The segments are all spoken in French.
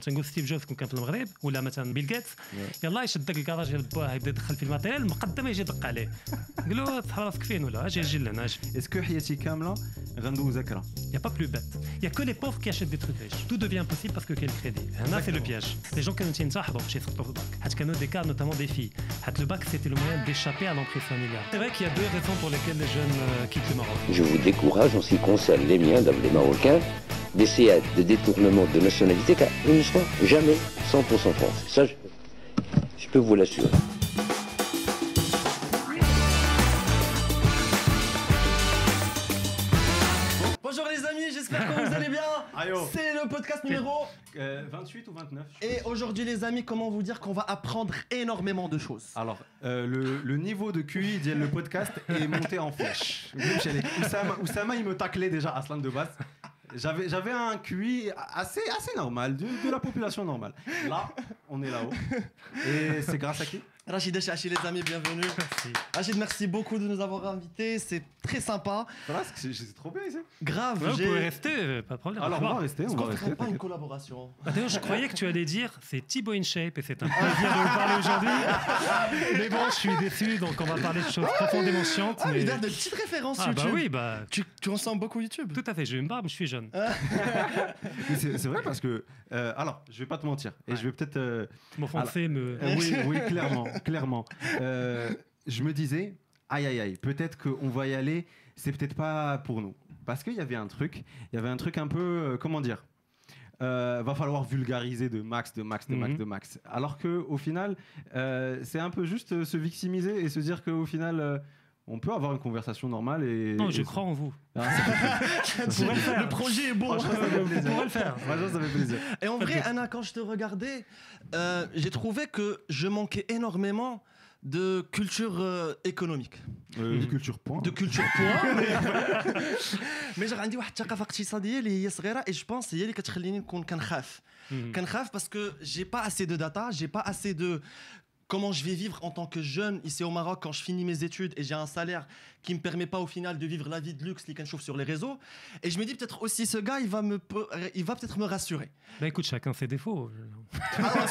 تنقول ستيف جوبز كون كان في المغرب ولا مثلا بيل جيتس يلاه يشد داك الكراج ديال باه يبدا يدخل في الماتيريال مقدم يجي يدق عليه قال له تحل راسك فين ولا اجي اجي لهنا اجي اسكو حياتي كامله غندوز هكرا Il n'y a pas plus bête. Il n'y a que les pauvres qui achètent des trucs riches. Tout devient impossible parce que quel crédit Là, c'est le piège. Les gens qui ne tiennent pas, chez sortent au bac. حيت كانوا des cas, notamment des filles. حيت Le bac, c'était le moyen d'échapper à l'emprise familiale. C'est vrai qu'il y a deux raisons pour lesquelles les jeunes euh, quittent le Maroc. Je vous décourage en ce qui concerne les miens, les Marocains, d'essayer de détournement de nationalité car ils ne seront jamais 100% français. Ça, je, je peux vous l'assurer. Bonjour les amis, j'espère que vous allez bien. Ayo. C'est le podcast numéro. Euh, 28 ou 29 je Et aujourd'hui les amis, comment vous dire qu'on va apprendre énormément de choses. Alors, euh, le, le niveau de QI dit le podcast est monté en flèche. Oussama, Oussama, il me taclait déjà Aslan de base. J'avais, j'avais un QI assez, assez normal, de, de la population normale. Là, on est là-haut. Et c'est grâce à qui? Rachid Chachi les amis, bienvenue. Merci. Rachid, merci beaucoup de nous avoir invités, c'est très sympa. Voilà, c'est, trop bien ici. Grave, Ouais, vous j'ai... pouvez rester, euh, pas de problème. Alors, on va rester, on va rester. pas une collaboration Ah, D'ailleurs, je croyais que tu allais dire c'est Thibaut InShape et c'est un plaisir de vous parler aujourd'hui. Mais bon, je suis déçu, donc on va parler de choses profondément chiantes. Ah, mais il a de petites références Ah, YouTube. bah oui, bah. Tu, tu ressembles beaucoup YouTube. Tout à fait, j'ai une barbe, je suis jeune. C'est, vrai parce que. euh, alors, je vais pas te mentir. Et je vais peut-être. euh, M'offenser, me. Euh, oui, oui, clairement, clairement. Euh, je me disais, aïe, aïe, aïe, peut-être qu'on va y aller, c'est peut-être pas pour nous. Parce qu'il y avait un truc, il y avait un truc un peu, euh, comment dire euh, va falloir vulgariser de max, de max, de max, Mhm. de max. Alors que au final, euh, c'est un peu juste se victimiser et se dire qu'au final, on peut avoir une conversation normale et. Non, je et- crois en vous. Ah, ça fait- pourrait le faire. Le projet est bon. Franchement, ça fait Vous plaisir. pourrez le faire. Franchement, ça fait plaisir. Et en Pas vrai, de- Anna, quand je te regardais, euh, j'ai trouvé que je manquais énormément de culture euh, économique. Euh, de culture point. De culture point mais mais j'ai عندي واحد الثقافه اقتصاديه اللي هي صغيره et je pense هي اللي كتخليني نكون كنخاف Mhm. كنخاف parce que j'ai pas assez de data j'ai pas assez de comment je vais vivre en tant que jeune ici au Maroc quand je finis mes études et j'ai un salaire qui me permet pas au final de vivre la vie de luxe qu'on chauffe sur les réseaux. Et je me dis peut-être aussi ce gars, il va me, il va peut-être me rassurer. Bah écoute, chacun ses défauts. ah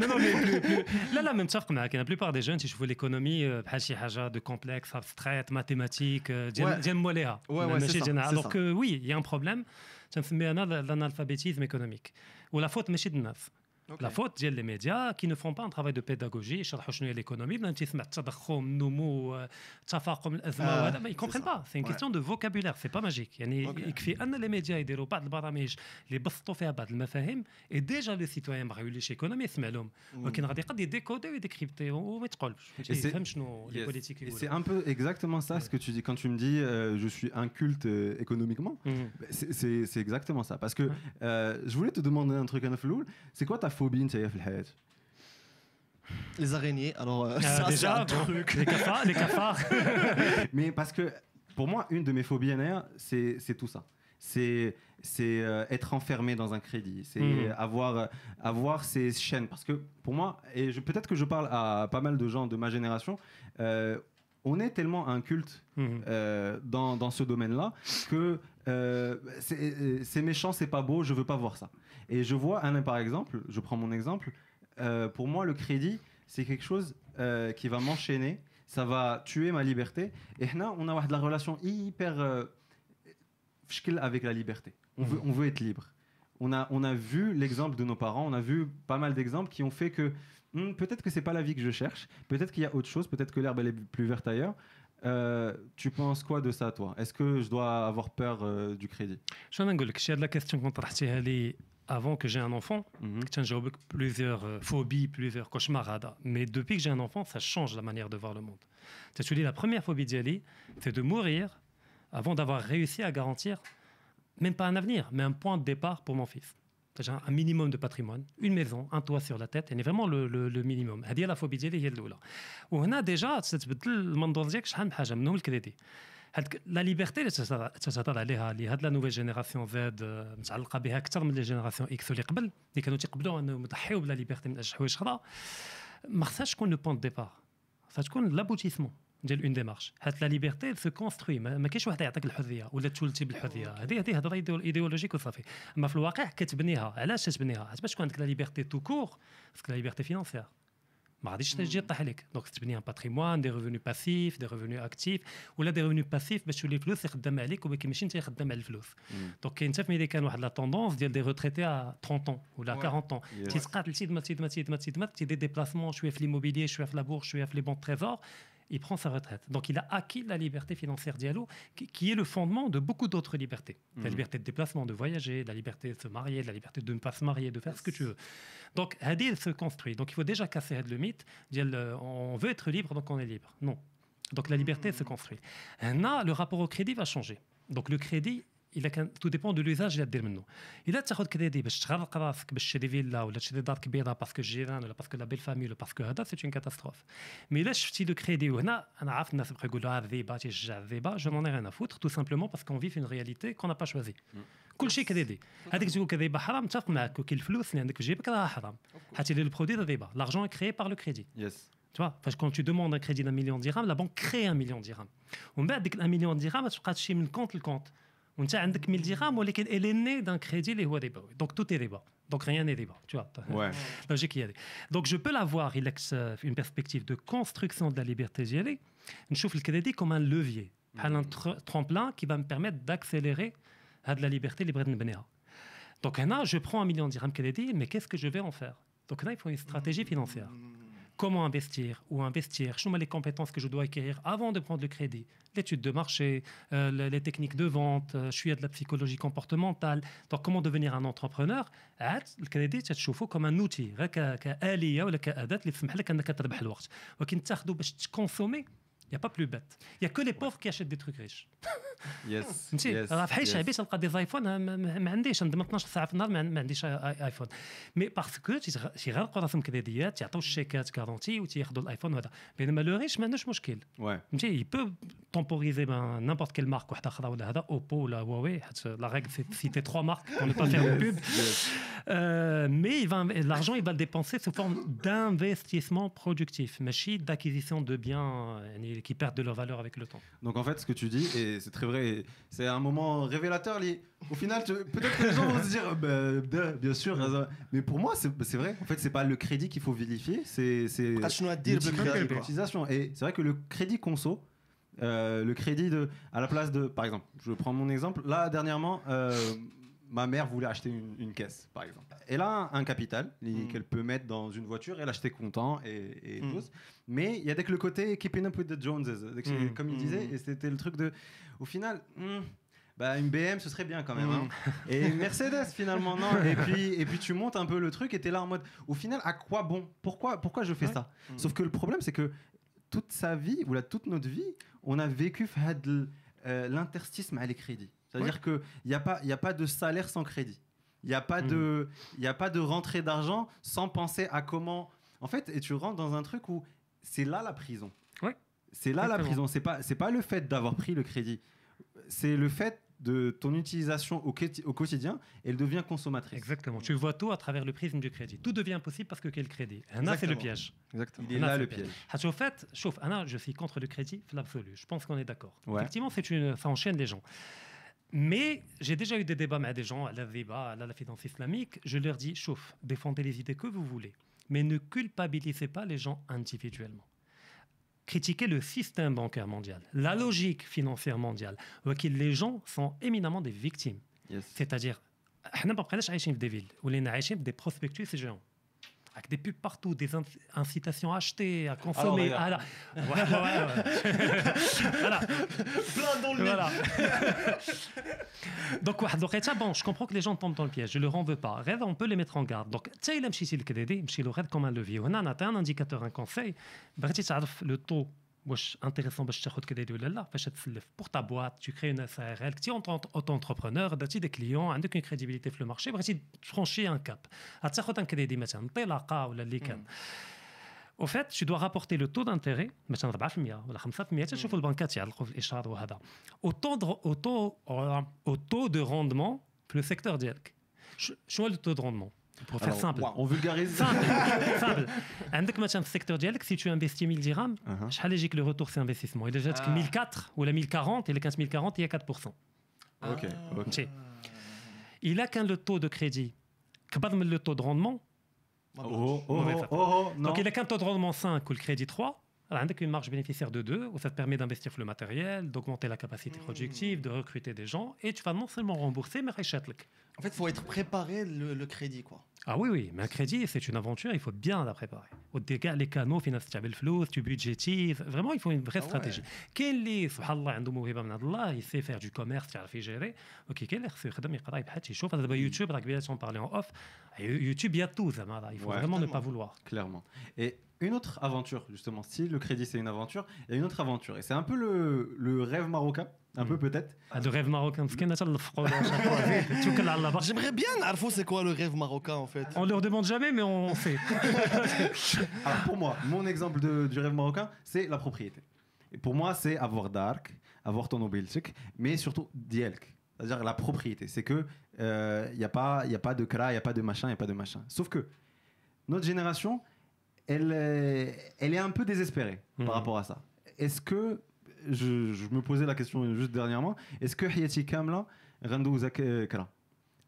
non, non, mais plus, là, là, même ça, la plupart des jeunes, si je vois l'économie, euh, de complexe, abstraite, mathématiques, euh, j'aime ouais. ouais, Alors que oui, il y a un problème. J'aime l'analphabétisme économique. Ou la faute, mais chez de neuf. La faute ديال les médias qui ne font pas un travail de pédagogie يشرحوا شنو هي l'économie بلا انت تسمع التضخم النمو آه، تفاقم الازمه آه، وهذا ما ils c'est comprennent ça. pas c'est une Ouais. question de vocabulaire c'est pas magique يعني Ok. يكفي ان les médias يديروا بعض البرامج اللي يبسطوا فيها بعض المفاهيم et déjà le citoyen ما غيوليش ايكونومي يسمع لهم ولكن غادي يقد يديكودي ويديكريبتي وما يتقولش Et c'est- يفهم شنو Yes. les politiques Et يقولوا. c'est un peu exactement ça ce que tu dis quand tu me dis euh, je suis inculte euh, économiquement. Mhm. C'est- C'est c'est exactement ça. Parce que euh, je voulais phobie, Ntaya Filhayat les araignées alors euh, Ah, ça, c'est déjà un truc les cafards les cafards Mais parce que pour moi, une de mes phobies, NR, c'est c'est tout ça. C'est c'est euh, être enfermé dans un crédit, c'est Mhm. avoir, avoir ces chaînes. Parce que pour moi, et je- peut-être que je parle à pas mal de gens de ma génération, euh, on est tellement un culte Mhm. euh, dans, dans ce domaine-là que euh, c'est euh, c'est méchant, c'est pas beau, je veux pas voir ça. Et je vois, Alain, par exemple, je prends mon exemple, euh, pour moi, le crédit, c'est quelque chose euh, qui va m'enchaîner, ça va tuer ma liberté. Et là, on a de la relation hyper euh, avec la liberté. On veut, on veut être libre. On a, on a vu l'exemple de nos parents, on a vu pas mal d'exemples qui ont fait que hmm, peut-être que c'est pas la vie que je cherche, peut-être qu'il y a autre chose, peut-être que l'herbe elle est plus verte ailleurs. Euh, tu penses quoi de ça, toi? Est-ce que je dois avoir peur du crédit? Je vais vous dire, la question que vous avant que j'ai un enfant, mhm. j'ai eu plusieurs euh, phobies, plusieurs cauchemars. Mais depuis que j'ai un enfant, ça change la manière de voir le monde. Tu la première phobie d'Yali, c'est de mourir avant d'avoir réussi à garantir, même pas un avenir, mais un point de départ pour mon fils. J'ai un minimum de patrimoine, une maison, un toit sur la tête, et c'est vraiment le, minimum. C'est la phobie d'Yali, c'est le Ou on a déjà, c'est le mandat de le crédit. لا ليبرتي اللي تتهضر عليها اللي هاد لا نوفيل جينيراسيون زاد آه، متعلقة بها أكثر من لي جينيراسيون إكس اللي قبل اللي كانوا تيقبلوا انهم يضحيو بلا ليبرتي من أجل حوايج أخرى. ما خصهاش تكون لو بوان دو ديبار خصها تكون لابوتيسمون ديال اون ديمارش هاد لا ليبرتي سو كونستروي ما كاينش واحد يعطيك الحرية ولا تولدتي بالحرية. هذه هذه هضرة إيديولوجيك وصافي. أما في الواقع كتبنيها. علاش تبنيها باش تكون عندك لا ليبرتي تو كور باسكو لا ليبرتي فينانسيير ما غاديش تجي طيح عليك دونك تبني ان باتريمون دي ريفوني باسيف دي ريفوني اكتيف ولا دي ريفوني باسيف باش تولي الفلوس يخدم عليك وما ماشي انت يخدم على الفلوس دونك كاين حتى في ملي كان واحد لا توندونس ديال دي ريتريتي ا 30 ans ولا 40 ans Yes. تيتقاتل تيدمر تيدمر تيدمر تيدمر تيدير دي ديبلاسمون شويه في l'immobilier شويه في لا بورس شويه في لي بون تريزور il prend sa retraite. Donc il a acquis la liberté financière Diallo, qui, qui est le fondement de beaucoup d'autres libertés. Mhm. La liberté de déplacement, de voyager, la liberté de se marier, la liberté de ne pas se marier, de faire ce que tu veux. Donc Hadi, elle se construit. Donc il faut déjà casser le mythe, euh, on veut être libre, donc on est libre. Non. Donc la liberté se mhm. construit. Là, le rapport au crédit va changer. Donc le crédit, il a qu'un- tout dépend de l'usage اللي دير منه. اذا تاخذ كريدي باش تغرق راسك باش تشري فيلا ولا تشري دار كبيره باسكو الجيران ولا باسكو لا بيل فامي ولا باسكو هذا سي اون كاتاستروف مي الا شفتي لو كريدي وهنا انا عارف الناس بقى يقولوا اه الربا تيشجع الربا جو نون اي ريان فوتر تو سامبلومون باسكو في اون رياليتي كون با شوازي كل شيء كريدي هذيك تقول كريدي حرام متفق معك وكي الفلوس اللي عندك في جيبك راها حرام حتى لي البرودوي ديال الربا لارجون كريي بار لو كريدي يس Tu vois, parce que quand tu demandes un crédit d'un million de dirhams, la banque crée un million de dirhams. ومن بعد ديك 1 مليون درهم تبقى تمشي من كونت لكونت وانت عندك 1000 درهم ولكن elle est née d'un crédit اللي هو ربوي دونك tout est ربا دونك rien n'est ربا tu vois Ouais. logique هي هذه donc je peux l'avoir il a une perspective de construction de la liberté ديالي نشوف الكريدي comme un levier بحال un tr- tremplin qui va me permettre d'accélérer هاد la liberté اللي بغيت نبنيها donc هنا je prends un million de dirhams crédit mais qu'est-ce que je vais en faire donc là il faut une stratégie financière comment investir ou investir, je les compétences que je dois acquérir avant de prendre le crédit, l'étude de marché, euh, les, les techniques de vente, euh, je suis à de la psychologie comportementale. Donc, comment devenir un entrepreneur عاد الكريدي تشوفه comme un outil غير ك- كآلية ولا كأداة اللي تسمح لك أنك تربح الوقت ولكن تاخذه باش تكونسومي Il n'y a pas plus bête. Il n'y a que les pauvres qui achètent des trucs riches. Yes. فهمتي yes, راه في حي yes. شعبي تلقى دي ايفون ما, ما, ما عنديش ندم 12 ساعه في النهار ما, ما عنديش آي- ايفون مي باسكو تيغرقوا راسهم كريديات تيعطيو الشيكات كارونتي وتياخذوا الايفون وهذا بينما لو ريش ما عندوش مشكل Ouais. فهمتي il peut temporiser ben, n'importe quelle marque واحده اخرى ولا هذا اوبو ولا هواوي حيت لا رègle c'est citer trois marques pour ne pas faire de pub Euh, mais il va, l'argent, il va le dépenser sous forme d'investissement productif, ماشي d'acquisition de biens يعني, qui perdent de leur valeur avec le temps. Donc en fait, ce que tu dis, et c'est très vrai. C'est un moment révélateur. Au final, peut-être que les gens vont se dire, bah, bah, bien sûr. Mais pour moi, c'est vrai. En fait, c'est pas le crédit qu'il faut vérifier, c'est l'utilisation. Et c'est vrai que le crédit conso, euh, le crédit de, à la place de, par exemple, je prends mon exemple. Là, dernièrement, euh, ma mère voulait acheter une, une caisse, par exemple. Elle a un capital Mm. qu'elle peut mettre dans une voiture et l'acheter content et, et Mm. tout. Mais il y a dès que le côté keeping up with the Joneses, Mm. comme il Mm. disait, et c'était le truc de, au final. bah, une BM, ce serait bien quand même. hein. Et une Mercedes, finalement, non. Et puis, et puis tu montes un peu le truc et tu es là en mode, au final, à quoi bon? Pourquoi, pourquoi je fais Ouais. ça? Mm. Sauf que le problème, c'est que toute sa vie, ou là, toute notre vie, on a vécu had l- euh, l'interstice à les crédits. C'est-à-dire qu'il n'y a, pas- il y a pas de salaire sans crédit. Il n'y a, pas Mm. de- il y a pas de rentrée d'argent sans penser à comment. En fait, et tu rentres dans un truc où c'est là la prison. Ouais. C'est là la prison. C'est pas, c'est pas le fait d'avoir pris le crédit. C'est le fait de ton utilisation au, au quotidien, elle devient consommatrice. Exactement. Tu vois tout à travers le prisme du crédit. Tout devient possible parce que quel crédit? Là, c'est le piège. Exactement. Il est Là, là c'est le le piège. Ah, au fait, chauffe, Anna, je suis contre le crédit, l'absolu. Je pense qu'on est d'accord. Ouais. Effectivement, c'est une, ça enchaîne les gens. Mais j'ai déjà eu des débats avec des gens à la à la finance islamique. Je leur dis, chauffe, défendez les idées que vous voulez, mais ne culpabilisez pas les gens individuellement. Critiquez le système bancaire mondial, la logique financière mondiale, les gens sont éminemment des victimes. C'est-à-dire, nous ne des villes, ou des prospectus géants avec des pubs partout, des incitations à acheter, à ah consommer. Voilà, voilà. Plein dans le voilà. Donc, bon, je comprends que les gens tombent dans le piège, je ne leur en veux pas. on peut les mettre en garde. Donc, tu sais, il a le KDD, il a comme un levier. On a un indicateur, un conseil. Le taux واش انتريسون باش تاخذ كريدي ولا لا فاش تسلف بور تا بوات tu crées une SARL كنتي اوتو انتربرونور درتي دي كليون عندك اون كريديبيليتي في المارشي بغيتي تفرونشي ان كاب غتاخذ ان كريدي مثلا انطلاقه ولا اللي كان Au fait, tu dois rapporter le taux d'intérêt, مثلا 4% ولا 5% تشوفوا البنكات يعلقوا في الاشهار وهذا. Au taux de, au taux, au taux de rendement في لو سيكتور ديالك. ش- شنو هو لو taux de rendement pour faire Alors, simple. On vulgarise. Simple, simple. عندك مثلا في السيكتور ديالك si tu investis 1000 dirhams Uh-huh. شحال يجيك le retour sur investissement il جاتك Ah. 1004 ولا 1040 et les 1040 il y a 4%. Ok, ok. فهمتي il a qu'un le taux de crédit كبر من le taux de rendement Oh, oh, oh, Mauvais oh, fait. oh, non. donc il a qu'un taux de rendement 5 ou le crédit 3 Alors, avec une marge bénéficiaire de 2, où ça te permet d'investir le matériel, d'augmenter la capacité mmh. productive, de recruter des gens, et tu vas non seulement rembourser, mais réchetler. En fait, il faut être préparé le, le crédit, quoi. Ah oui, oui, mais un crédit, c'est une aventure, il faut bien la préparer. Au dégât, les canaux, finance le flou, tu budgétises, vraiment, il faut une vraie Ah ouais. stratégie. Quel est, subhanallah, عنده موهبة من Allah, il sait faire du commerce, يعرف يجيري. Ok, quel est, يخدم يقرا يبحث يشوف هذا يوتيوب راك بيان on parlait en off. YouTube, il y a tout, زعما, là, il faut Ouais. vraiment ne Totalement. pas vouloir. Clairement. Et une autre aventure, justement, si le crédit c'est une aventure, il y a une autre aventure. Et c'est un peu le, le rêve marocain, un peu mm. peut-être. Ah, de rêve marocain. J'aimerais bien, Arfo, c'est quoi le rêve marocain en fait? On leur demande jamais, mais on fait. Alors pour moi, mon exemple de, du rêve marocain, c'est la propriété. Et pour moi, c'est avoir d'arc, avoir ton obilchik, mais surtout dielk. C'est-à-dire la propriété. C'est que il euh, n'y a, pas, a pas de kra, il n'y a pas de machin, il n'y a pas de machin. Sauf que notre génération, elle, euh, elle est un peu désespérée mm. par rapport à ça. Est-ce que je, je me posais la question juste dernièrement, est-ce que Hayati Kamla, Randou Zak euh, Kra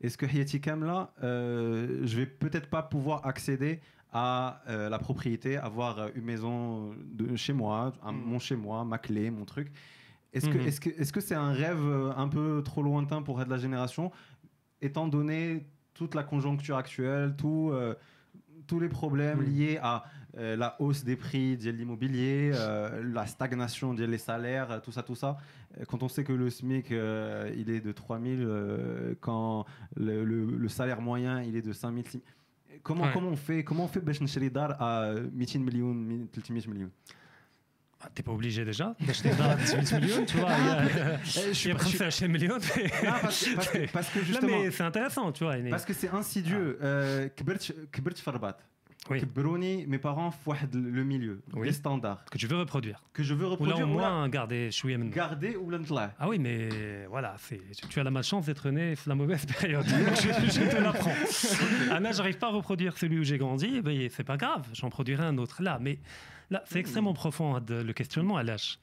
Est-ce que Hayati Kamla, euh, je vais peut-être pas pouvoir accéder à euh, la propriété, avoir euh, une maison de chez moi, un- Mhm. mon chez moi, ma clé, mon truc Est-ce que Mhm. est-ce que est-ce que c'est un rêve un peu trop lointain pour de la génération, étant donné toute la conjoncture actuelle, tout, euh, tous les problèmes Mhm. liés à euh, la hausse des prix de l'immobilier, euh, la stagnation des salaires, euh, tout ça, tout ça. Euh, quand on sait que le SMIC, euh, il est de 3000, quand le, le, le, salaire moyen, il est de 5000, 6000. Comment, ouais. comment on fait Comment on fait à 200 millions, 300 millions? Ah, t'es pas obligé déjà d'acheter 18 millions, tu vois. Ah, je suis prêt à acheter millions. parce, parce que justement. Non, mais c'est intéressant, tu vois. Parce que c'est insidieux. Ah. Kbert Farbat. Oui. Mes parents font le milieu, les standards. Que tu veux reproduire. Que je veux reproduire. Ou au moins garder, Garder ou l'entla. Ah oui, mais voilà, tu as la malchance d'être né la mauvaise période. je, te l'apprends. ah là, j'arrive pas à reproduire celui où j'ai grandi, eh ben, c'est pas grave, j'en produirai un autre là. Mais là, c'est hmm. extrêmement profond le questionnement à l'âge.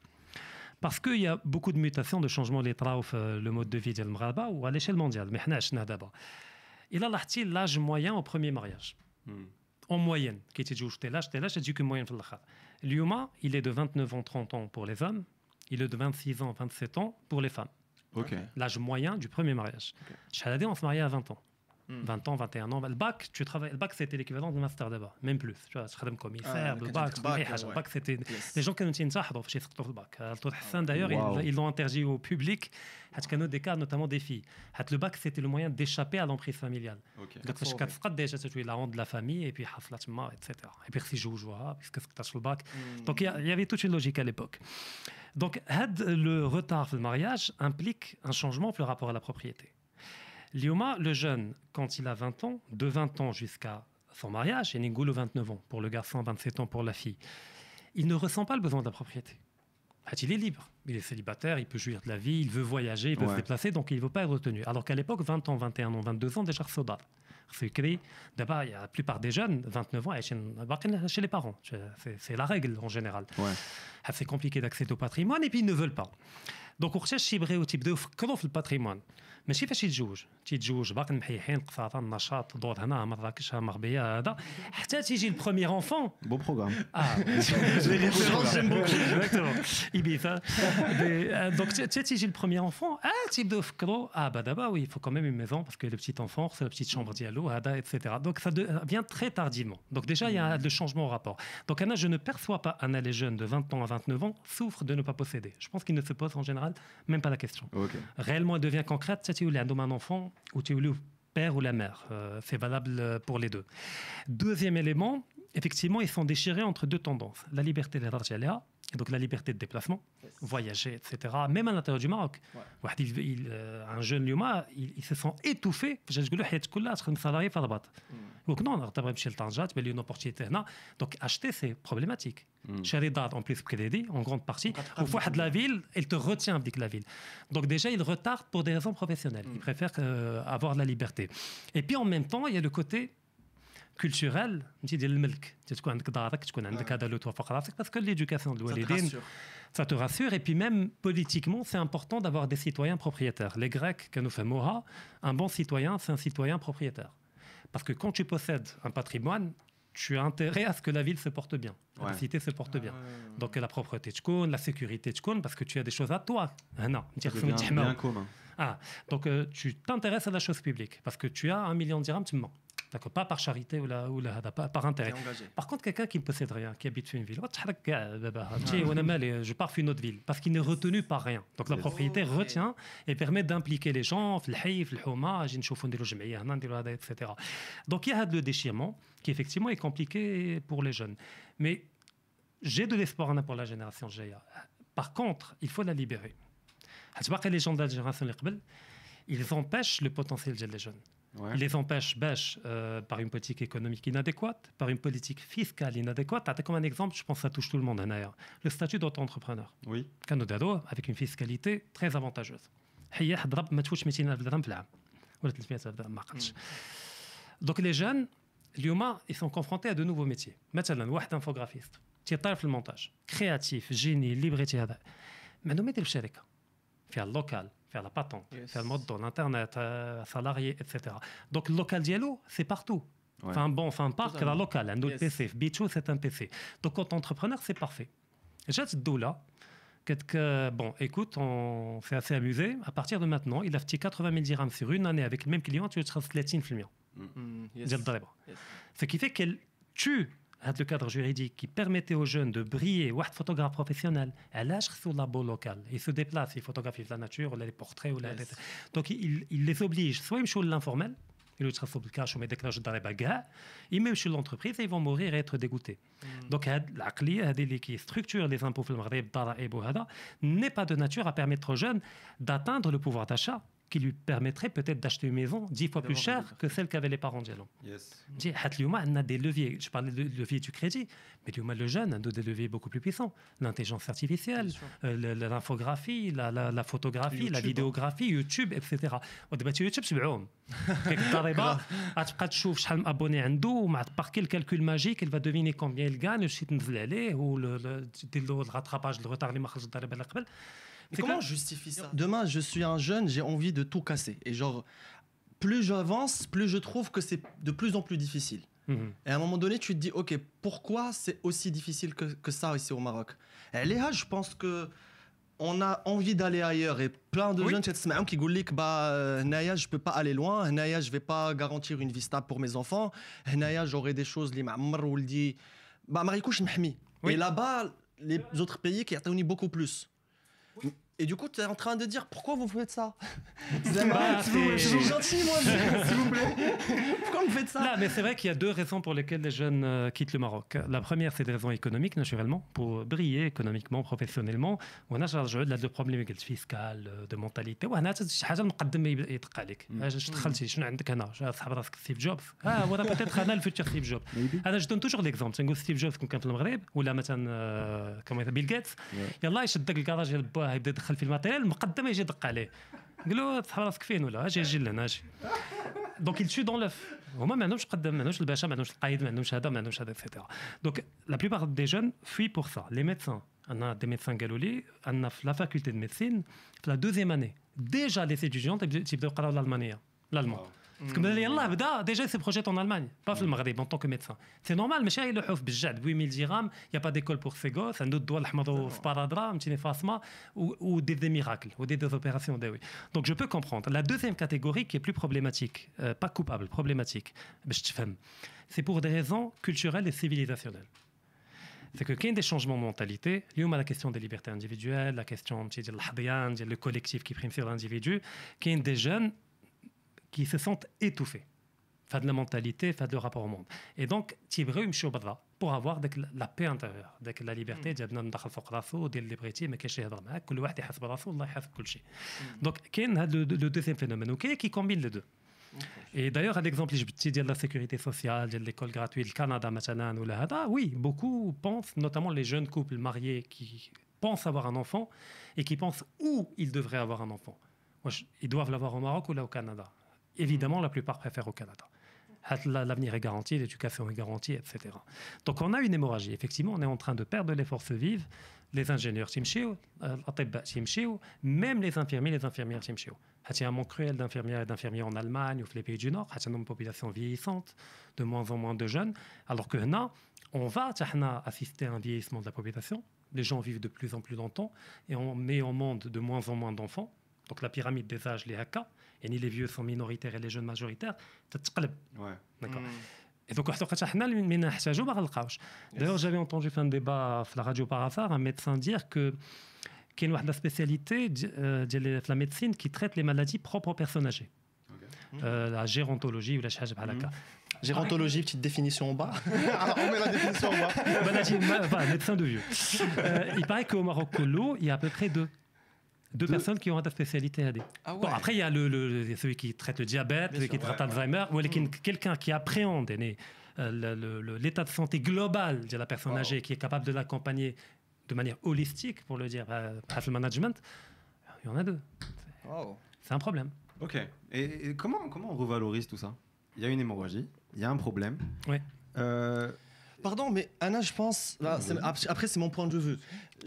Parce qu'il y a beaucoup de mutations, de changements, les traouf, euh, le mode de vie de Mraba ou à l'échelle mondiale. Mais d'abord. Il a l'âge moyen au premier mariage. Hmm en moyenne. Qui était juste l'âge, l'âge, j'ai dit que moyenne. L'humain, il est de 29 ans, 30 ans pour les hommes, il est de 26 ans, 27 ans pour les femmes. L'âge moyen du premier mariage. Okay. Chaladé, on se mariait à 20 ans mm. 20 ans, 21 ans. Le bac, tu travailles, le bac c'était l'équivalent d'un master d'abord, même plus. Tu vois, je commissaire, le bac, le bac c'était. Les gens qui ont été chez le bac. D'ailleurs, ils l'ont interdit au public, parce qu'il y a des cas, notamment des filles. Le bac c'était le moyen d'échapper à l'emprise familiale. Donc, je suis déjà, tu es la honte de la famille, et puis etc. Et puis si je joue, puisque tu le bac. Donc, il y avait toute une logique à l'époque. Donc, le retard dans le mariage implique un changement pour le rapport à la propriété. Lioma, le jeune, quand il a 20 ans, de 20 ans jusqu'à son mariage, et Nengolo 29 ans pour le garçon, 27 ans pour la fille, il ne ressent pas le besoin de la propriété. Il est libre, il est célibataire, il peut jouir de la vie, il veut voyager, il peut ouais. se déplacer, donc il ne veut pas être retenu. Alors qu'à l'époque, 20 ans, 21 ans, 22 ans, déjà soda. D'abord, la plupart des jeunes, 29 ans, chez les parents. C'est la règle en général. Ah, c'est compliqué d'accéder au patrimoine et puis ils ne veulent pas. Donc on recherche chez au type de le patrimoine? ماشي فاش يتزوج تيتزوج باقي محيحين قصاطه النشاط دور هنا مراكش مغبيه هذا حتى تيجي البروميير enfant Beau programme. ah, les références, j'aime beaucoup. Exactement. Ibiza. Des- euh, donc, tu tu sais, j'ai le premier enfant. Ah, type de fkro. Ah, bah d'abord, oui, il faut quand même une maison parce que le petit enfant, c'est la petite chambre diallo, Ada, etc. Donc, ça de- vient très tardivement. Donc, déjà, il y a le changement au rapport. Donc, Anna, je ne perçois pas un les jeune de 20 ans à 29 ans souffre de ne pas posséder. Je pense qu'il ne se pose en général même pas la question Ok. réellement elle devient concrète, un enfant ou tu es le père ou la mère. Euh, c'est valable euh, pour les deux? Deuxième élément, effectivement, ils sont déchirés entre deux tendances. La liberté de la et donc la liberté de déplacement, voyager, etc. Même à l'intérieur du Maroc. Il, euh, un jeune Luma, il, se sent étouffé. Je dis que salarié par Donc non, on a chez le Tanja, il y a une opportunité. Donc acheter, c'est problématique. Chez en plus, crédit, en grande partie. Au fond de la ville, il te retient avec la ville. Donc déjà, il retarde pour des raisons professionnelles. Il préfère euh, avoir la liberté. Et puis en même temps, il y a le côté culturel انت ديال الملك تكون عندك دارك تكون عندك هذا لو توافق راسك باسكو ليدوكاسيون Ça te الوالدين rassure. ça te rassure. Et puis même politiquement, c'est important d'avoir des citoyens propriétaires. Les Grecs, Moha, un bon citoyen, c'est un citoyen propriétaire. Parce que quand tu possèdes un patrimoine, tu as intérêt à ce que la ville se porte bien, la Ouais. cité se porte bien. Ah. Donc la propreté de Chkoun, la sécurité de Chkoun, parce que tu as des choses à toi. Ah non, Ça devient un bien commun. ah, donc euh, tu t'intéresses à la chose publique, parce que tu as un million de dirhams, tu me mens. D'accord, pas par charité ou la, ou la, pas par intérêt. Par contre, quelqu'un qui ne possède rien, qui habite une ville, oh, je pars une autre ville parce qu'il n'est retenu par rien. Donc la propriété retient et permet d'impliquer les gens, etc. Donc il y a le déchirement qui effectivement est compliqué pour les jeunes. Mais j'ai de l'espoir pour la génération GIA. Par contre, il faut la libérer. Les gens de la génération ils empêchent le potentiel des jeunes. Ouais. Les empêche bêche euh, par une politique économique inadéquate, par une politique fiscale inadéquate. Ah, t'as comme un exemple, je pense que ça touche tout le monde, Le statut d'auto-entrepreneur. Oui. Avec une fiscalité très avantageuse. Eh, Donc les jeunes, les humains, ils sont confrontés à de nouveaux métiers. Maintenant, un infographiste, qui le montage, créatif, génie, librairie. Mais nous mettons le faire local faire la patente, yes. faire le mode dans l'internet, euh, salarié, etc. Donc le local dialo, c'est partout. Ouais. Enfin bon, enfin parc, la locale, hein, un autre yes. PC, Bichou, c'est un PC. Donc quand entrepreneur, c'est parfait. J'ai ce là que, bon, écoute, on s'est assez amusé. À partir de maintenant, il a fait 80 000 dirhams sur une année avec le même client, tu vas 30 000 films. Ce qui fait qu'elle tue le cadre juridique qui permettait aux jeunes de briller, ou photographe professionnel, à l'âge sur la beau local. Ils se déplacent, ils photographient la nature, ou les portraits, Donc, il, les oblige, soit ils sont l'informel, ils le chassent le cash, dans les bagarres, ils même chez l'entreprise, et ils vont mourir et être dégoûtés. Mm. Donc, l'aqli qui structure les impôts n'est pas de nature à permettre aux jeunes d'atteindre le pouvoir d'achat qui lui permettrait peut-être d'acheter une maison dix fois plus chère que celle qu'avaient les parents d'Yalom. Yes. On a des leviers. Je parlais de levier du crédit, mais le jeune a des leviers beaucoup plus puissants. L'intelligence artificielle, euh, l'infographie, la, la, la, photographie, YouTube. la vidéographie, YouTube, etc. YouTube, c'est bien. quel eh ben, calcul magique, il va deviner combien il gagne, ou le rattrapage, le retard, les comment on justifie ça? Demain, je suis un jeune, j'ai envie de tout casser. Et genre, plus j'avance, plus je trouve que c'est de plus en plus difficile. Mhm. Et à un moment donné, tu te dis, ok, pourquoi c'est aussi difficile que, ça ici au Maroc? Eh, et là, je pense que on a envie d'aller ailleurs. Et plein de oui. jeunes cette semaine qui disent bah euh, Naya je peux pas aller loin. Naya je vais pas garantir une vie stable pour mes enfants. Naya j'aurai des choses les m'amr ou le dit. Bah marikouch m'hmi et là-bas les autres pays qui attendent beaucoup plus. What? et du coup, tu es en train de dire pourquoi vous faites ça Bah, Je c'est- suis gentil, moi, mais- s'il vous plaît. Pourquoi vous faites ça Là, mais c'est vrai qu'il y a deux raisons pour lesquelles les jeunes euh, quittent le Maroc. La première, c'est des raisons économiques, naturellement, pour briller économiquement, professionnellement. وهنا ترجعوا لهذا البروبليم قلت فيسكال دو مونتاليتي وهنا شي حاجه مقدم يدق عليك اش دخلتي شنو عندك هنا شنو صاحب راسك ستيف جوبز اه ولا بيتيتر انا الفيتشر ستيف جوبز Maybe. انا جو دون توجور ليكزومبل تنقول ستيف جوبز كون كان في المغرب ولا مثلا آه، كما بيل جيتس يلا يشد داك الكراج ديال باه يبدا يدخل في الماتيريال مقدم يجي يدق عليه قال له صاحب راسك فين ولا اجي اجي لهنا اجي دونك il tue dans l'œuf هما ما عندهمش قدام ما عندهمش الباشا ما عندهمش القايد ما عندهمش هذا ما عندهمش هذا etc دونك لا plupart des jeunes fuient pour ça les médecins عندنا des médecins قالوا لي عندنا في la faculté de médecine في la deuxième année déjà les étudiants تيبداو تيبداو يقراو الالمانيه l'allemand parce que يلاه بدا ديجا سي بروجيت en Allemagne pas في المغرب en tant que médecin c'est normal ماشي يلوحوا في بالجعد ب 8000 درهم y a pas d'école pour ces gosses عنده الدواء الاحمر في بارادرا فهمتيني فاطمه ou, ou des, des miracles ou des, des opérations داوي donc je peux comprendre la deuxième catégorie qui est plus problématique euh, pas coupable problématique باش تفهم c'est pour des raisons culturelles et civilisationnelles c'est que كاين des changements de mentalité اليوم la question des libertés individuelles la question فهمتي ديال الحظيان ديال le collectif qui prime sur l'individu كاين des jeunes qui se sentent étouffés. Fin de la mentalité, fin de rapport au monde. Et donc, pour avoir la paix intérieure, la liberté, hmm. hmm. donc, il y a le deuxième phénomène qui combine les deux. Et d'ailleurs, à l'exemple, je te dis de la sécurité sociale, de l'école gratuite, le Canada, maintenant, ou oui, beaucoup pensent, notamment les jeunes couples mariés qui pensent avoir un enfant et qui pensent où ils devraient avoir un enfant. Ils doivent l'avoir au Maroc ou là au Canada. Évidemment, la plupart préfèrent au Canada. L'avenir est garanti, l'éducation est garantie, etc. Donc on a une hémorragie. Effectivement, on est en train de perdre les forces vives. Les ingénieurs euh, même les infirmiers, les infirmières Il y a un manque cruel d'infirmières et d'infirmiers en Allemagne ou dans les pays du Nord. Il y a une population vieillissante, de moins en moins de jeunes. Alors que là, on va assister à un vieillissement de la population. Les gens vivent de plus en plus longtemps et on met au monde de moins en moins d'enfants. Donc la pyramide des âges, les haka, et ni les vieux sont minoritaires et les jeunes majoritaires, Ouais. D'accord. Et donc, D'ailleurs, j'avais entendu faire un débat à la radio par hasard, un médecin dire que qu'il y a une spécialité euh, de la médecine qui traite les maladies propres aux personnes âgées. Euh, la gérontologie ou la charge mm. Gérontologie, petite définition en bas. Alors, on met la définition en bas. Maladie, médecin de vieux. Euh, il paraît qu'au Maroc, il y a à peu près deux deux personnes qui ont ta spécialité AD. Ah bon, après, il y a le, celui qui traite le diabète, celui qui traite l'Alzheimer, ou mm. quelqu'un qui appréhende euh, l'état de santé global de la personne âgée, qui est capable de l'accompagner de manière holistique, pour le dire, euh, le management. Il y en a deux. C'est un problème. Ok. Et, comment, comment on revalorise tout ça? Il y a une hémorragie, il y a un problème. Oui. Euh, Pardon, mais Anna, je pense. après, c'est mon point de vue.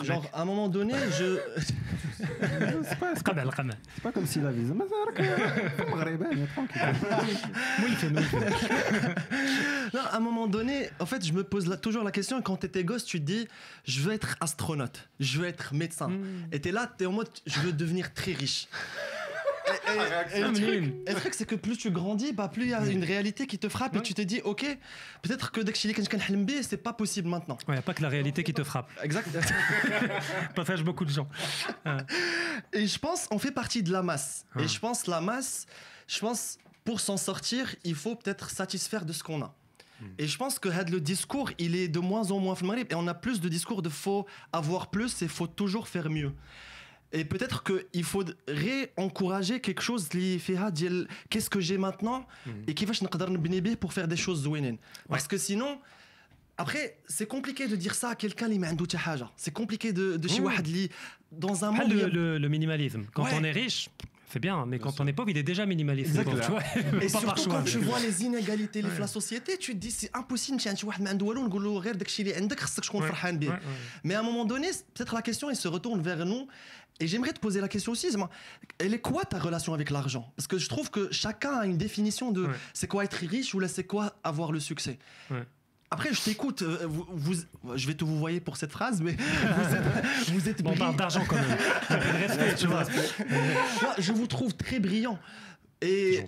Genre, à un moment donné, je. c'est pas, pas, comme si la vie. Non, à un moment donné, en fait, je me pose toujours la question. Quand tu étais gosse, tu te dis je veux être astronaute, je veux être médecin. Hmm. Et tu es là, tu es en mode je veux devenir très riche. Et, le, truc, c'est que plus tu grandis, bah, plus il y a une réalité qui te frappe et tu te dis, ok, peut-être que dès c'est pas possible maintenant. Il n'y a pas que la réalité qui te frappe. Exact. Passage beaucoup de gens. Et je pense, on fait partie de la masse. Et je pense, la masse, je pense, pour s'en sortir, il faut peut-être satisfaire de ce qu'on a. Hmm. Et je pense que le discours, il est de moins en moins et on a plus de discours de faut avoir plus et faut toujours faire mieux. Et peut-être qu'il faudrait encourager quelque chose qui fait qu'est-ce que j'ai maintenant mhm. et qui va je pour faire des choses. Parce que sinon, après, c'est compliqué de dire ça à quelqu'un qui a C'est compliqué de, de mmh. dans un monde. Le, le, minimalisme. Quand on est riche, c'est bien, mais quand on est pauvre, il est déjà minimaliste. Et surtout quand tu vois les inégalités de la société, tu te dis c'est impossible. Mais à un moment donné, peut-être la question, elle se retourne vers nous. Et j'aimerais te poser la question aussi, elle est quoi ta relation avec l'argent? Parce que je trouve que chacun a une définition de c'est quoi être riche ou c'est quoi avoir le succès. Après, je t'écoute, euh, vous, je vais tout vous voyer pour cette phrase, mais vous êtes, vous on parle d'argent quand même. Respect, tu vois. je vous trouve très brillant. Et,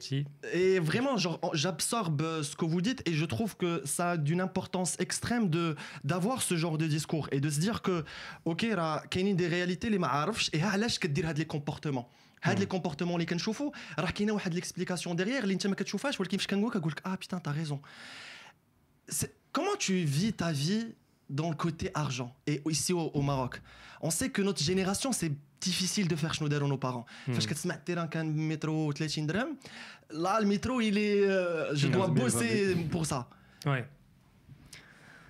et vraiment, j'absorbe euh, ce que vous dites et je trouve que ça a d'une importance extrême de d'avoir ce genre de discours et de se dire que, ok, il y a des réalités les معارفش et علاش كدير هاد les comportements. هاد les comportements اللي كنشوفوا راه كاينه واحد l'explication derrière اللي انت ما كتشوفهاش ولكن فاش كنقول كنقول ah putain t'as raison. Comment tu vis ta vie dans le côté argent et ici au, au Maroc? On sait que notre génération c'est difficile de faire schnouder nos parents. Parce que tu un métro 30 dirhams, là le métro il est euh, je dois bosser pour ça. Ouais.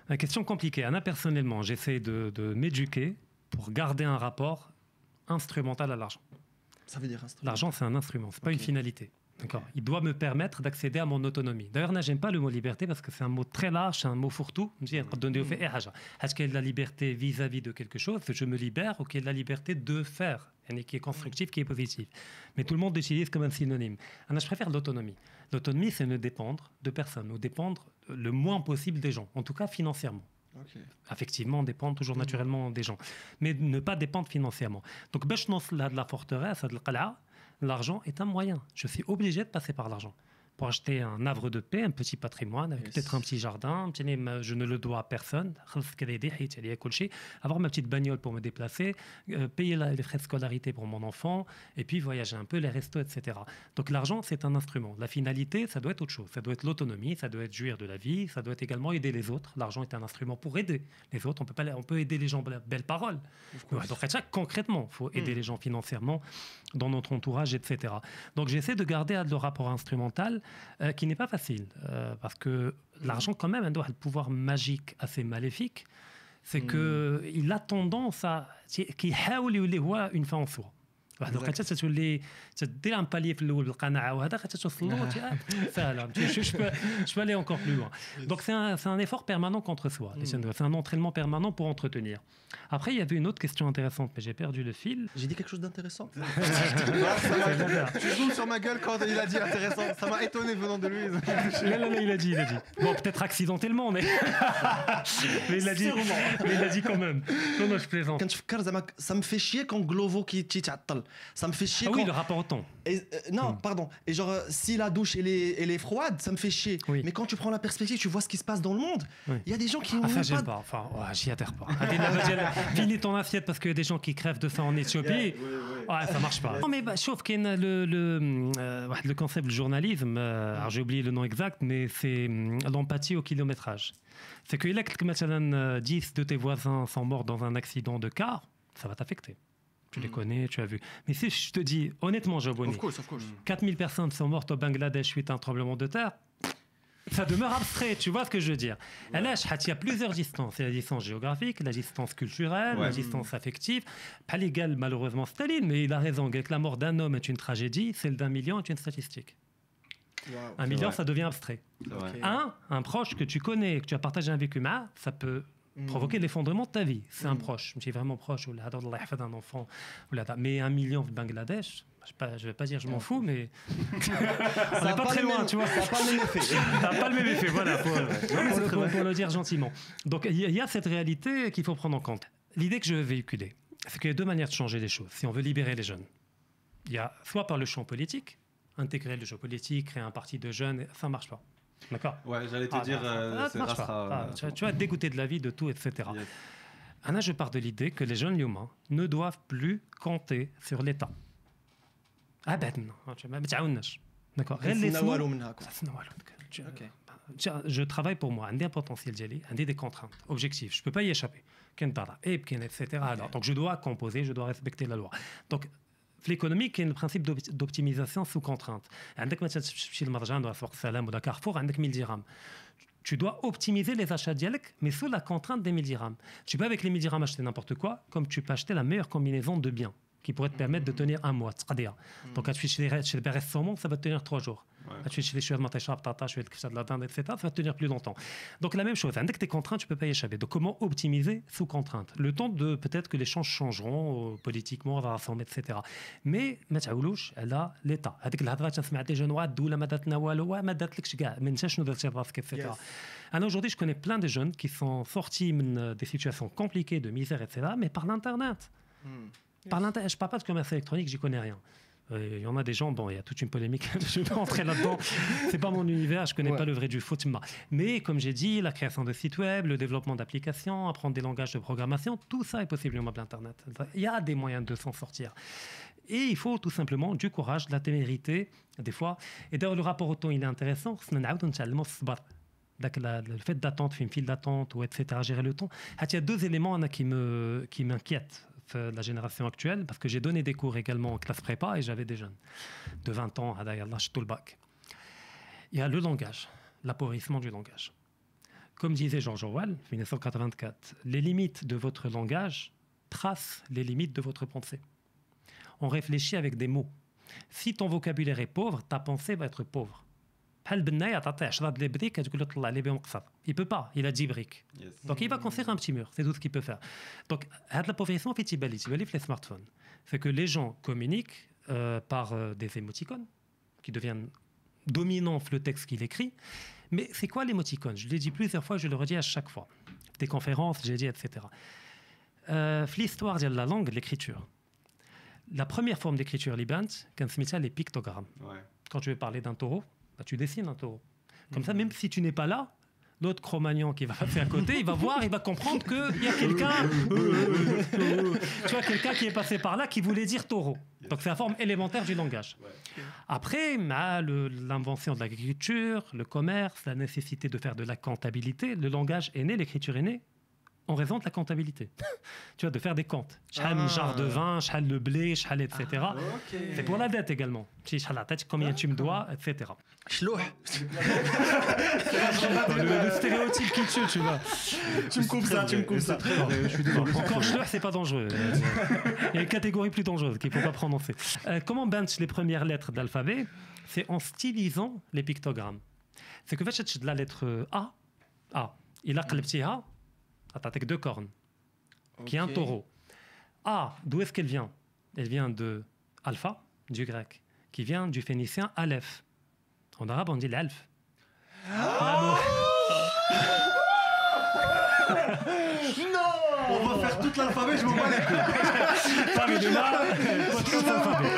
La question compliquée. Anna personnellement, j'essaie de, de m'éduquer pour garder un rapport instrumental à l'argent. Ça veut dire L'argent c'est un instrument, c'est pas une finalité. D'accord. Il doit me permettre d'accéder à mon autonomie. D'ailleurs, je n'aime pas le mot liberté parce que c'est un mot très large, c'est un mot fourre-tout. Est-ce qu'il y a de la liberté vis-à-vis de quelque chose? Je me libère ou qu'il y a de la liberté de faire qui est constructif, qui est positif. Mais tout le monde l'utilise comme un synonyme. je préfère l'autonomie. L'autonomie, c'est ne dépendre de personne ou dépendre le moins possible des gens, en tout cas financièrement. Effectivement, dépendre toujours naturellement des gens, mais ne pas dépendre financièrement. Donc, de la forteresse, de l'argent est un moyen. Je suis obligé de passer par l'argent pour acheter un havre de paix, un petit patrimoine, avec peut-être un petit jardin. Je ne le dois à personne. Avoir ma petite bagnole pour me déplacer, euh, payer les frais de scolarité pour mon enfant, et puis voyager un peu, les restos, etc. Donc l'argent, c'est un instrument. La finalité, ça doit être autre chose. Ça doit être l'autonomie, ça doit être jouir de la vie, ça doit être également aider les autres. L'argent est un instrument pour aider les autres. On peut, pas, on peut aider les gens, belle parole. donc concrètement, il faut aider hmm. les gens financièrement dans notre entourage, etc. Donc j'essaie de garder le rapport instrumental euh, qui n'est pas facile, euh, parce que l'argent quand même a un pouvoir magique assez maléfique, c'est que hmm. qu'il a tendance à... qu'il une fin en soi. واحد الوقيته تتولي تدير ان بالي في الاول بالقناعه وهذا توصل له سهله je peux aller encore plus loin donc c'est un, c'est un effort permanent contre soi mm. c'est un entraînement permanent pour entretenir après il y avait une autre question intéressante mais j'ai perdu le fil j'ai dit quelque chose d'intéressant tu joues sur ma gueule quand il a dit intéressant ça m'a étonné venant de lui là, là, là, il a dit il a dit bon peut-être accidentellement mais mais il a dit mais il a dit quand même non non je plaisante ça me fait chier quand Glovo qui t'attend ça me fait chier. Ah oui, le rapport au temps. Et, euh, non, hmm. pardon. Et genre, euh, si la douche elle est, elle est froide, ça me fait chier. Mais quand tu prends la perspective, tu vois ce qui se passe dans le monde. Il y a des gens qui. Ah, ça, j'aime pas. Enfin, j'y adhère pas. Finis ton assiette parce qu'il y a des gens qui crèvent de faim en Éthiopie. Ouais, ça marche pas. Non, mais bah, sauf qu'il y a le, le, euh, le concept du journalisme. alors, j'ai oublié le nom exact, mais c'est l'empathie au kilométrage. C'est que, que 10 de tes voisins sont morts dans un accident de car, ça va t'affecter tu les mm. connais, tu as vu. Mais si je te dis, honnêtement, Jaboni, 4000 personnes sont mortes au Bangladesh suite à un tremblement de terre, ça demeure abstrait, tu vois ce que je veux dire. Ouais. Là, il y a plusieurs distances. Il y a la distance géographique, la distance culturelle, la distance affective. Pas légal, malheureusement, Staline, mais il a raison. Que la mort d'un homme est une tragédie, celle d'un million est une statistique. un million, ça devient abstrait. Un, un proche que tu connais, que tu as partagé un vécu, ça peut. Provoquer l'effondrement de ta vie. C'est un mm. proche, je suis vraiment proche, ou d'un enfant, mais un million de Bangladesh, je ne vais pas dire je m'en fous, mais on n'est pas, très loin, tu vois. Ça n'a pas le même effet. ça n'a pas le même effet, voilà, pour, le dire gentiment. Donc il y, a cette réalité qu'il faut prendre en compte. L'idée que je veux véhiculer, c'est qu'il y a deux manières de changer les choses. Si on veut libérer les jeunes, il y a soit par le champ politique, intégrer le champ politique, créer un parti de jeunes, ça ne marche pas. D'accord Ouais, j'allais te ah, dire, euh, ça marche pas. Ah, tu, vas être dégoûté de la vie, de tout, etc. Anna, je pars de l'idée que les jeunes humains ne doivent plus compter sur l'État. Ah ben non, d'accord. Je travaille pour moi, un des potentiels un des contraintes, objectifs. Je ne peux pas y échapper. etc. Donc je dois composer, je dois respecter la loi. Donc l'économie qui est le principe d'optimisation sous contrainte. Tu dois optimiser les achats dialectes, mais sous la contrainte des 1000 dirhams. Tu peux avec les 1000 dirhams acheter n'importe quoi, comme tu peux acheter la meilleure combinaison de biens qui pourrait te permettre de tenir un mois. Donc, tu fais chez les saumon, ça va te tenir trois jours. Tu fais chez les de tata, tu fais de la dinde, etc. Ça va te tenir plus longtemps. Donc, la même chose. Dès que tu es contraint, tu ne peux pas y échapper. Donc, comment optimiser sous contrainte Le temps de peut-être que les changes changeront euh, politiquement, on va rassemble, etc. Mais, Matchaoulouch, elle a l'État. هذيك الهضره تسمع دي جون واحد الدوله ما دارت لنا والو ما دارتلكش كاع ما نساش شنو درتي براسك etc. Alors aujourd'hui, je connais plein de jeunes qui sont sortis euh, des situations compliquées, de misère, etc., mais par l'Internet. Hmm. Par je ne parle pas de commerce électronique, j'y connais rien. Euh, il y en a des gens, bon, il y a toute une polémique, je vais pas entrer là-dedans, c'est pas mon univers, je connais pas le vrai du faux. Mais comme j'ai dit, la création de sites web, le développement d'applications, apprendre des langages de programmation, tout ça est possible au mode Internet. Il y a des moyens de s'en sortir. Et il faut tout simplement du courage, de la témérité, des fois. Et d'ailleurs, le rapport au temps, il est intéressant. Le fait d'attendre, faire une file d'attente, ou etc., gérer le temps. Il y a deux éléments qui m'inquiètent la génération actuelle, parce que j'ai donné des cours également en classe prépa et j'avais des jeunes de 20 ans, à tout le bac. Il y a le langage, l'appauvrissement du langage. Comme disait George Orwell, 1984, les limites de votre langage tracent les limites de votre pensée. On réfléchit avec des mots. Si ton vocabulaire est pauvre, ta pensée va être pauvre. Il il peut pas. Il a 10 briques donc il va construire un petit mur. C'est tout ce qu'il peut faire. Donc l'appauvrissement fait les smartphones. Fait que les gens communiquent euh, par euh, des émoticônes qui deviennent dominants le texte qu'il écrit. Mais c'est quoi l'émoticône? Je l'ai dit plusieurs fois je le redis à chaque fois. Des conférences j'ai dit etc euh, l'histoire de la langue l'écriture. La première forme d'écriture libante c'est les pictogrammes. Quand tu veux parler d'un taureau bah, tu dessines un taureau. Comme ça, même si tu n'es pas là, l'autre Cro-Magnon qui va passer à côté, il va voir, il va comprendre qu'il y a quelqu'un, tu vois, quelqu'un qui est passé par là qui voulait dire taureau. Donc c'est la forme élémentaire du langage. Après, bah, l'invention de l'agriculture, le commerce, la nécessité de faire de la comptabilité, le langage est né, l'écriture est née en raison de la comptabilité. tu vois, de faire des comptes. Chal ah. genre de vin, chal le blé, chal etc. Ah, c'est pour la dette également. Si chal la tête, combien tu me dois, etc. Chlouh le, le, stéréotype qui tue, tu vois. Tu me coupes ça, tu me coupes ça. Très vrai, je suis c'est pas dangereux. Il y a une catégorie plus dangereuse qu'il ne faut pas prononcer. Euh, comment bench les premières lettres d'alphabet? C'est en stylisant les pictogrammes. C'est que, en fait, la lettre A, A, il a que le petit a attaque deux cornes, okay. qui est un taureau. A, d'où est-ce qu'elle vient? Elle vient de alpha, du grec, qui vient du phénicien aleph. En arabe, on dit l'alf. Ah On va faire toute l'alphabet, je m'en bats les couilles. Pas mais de là, podcast alphabet.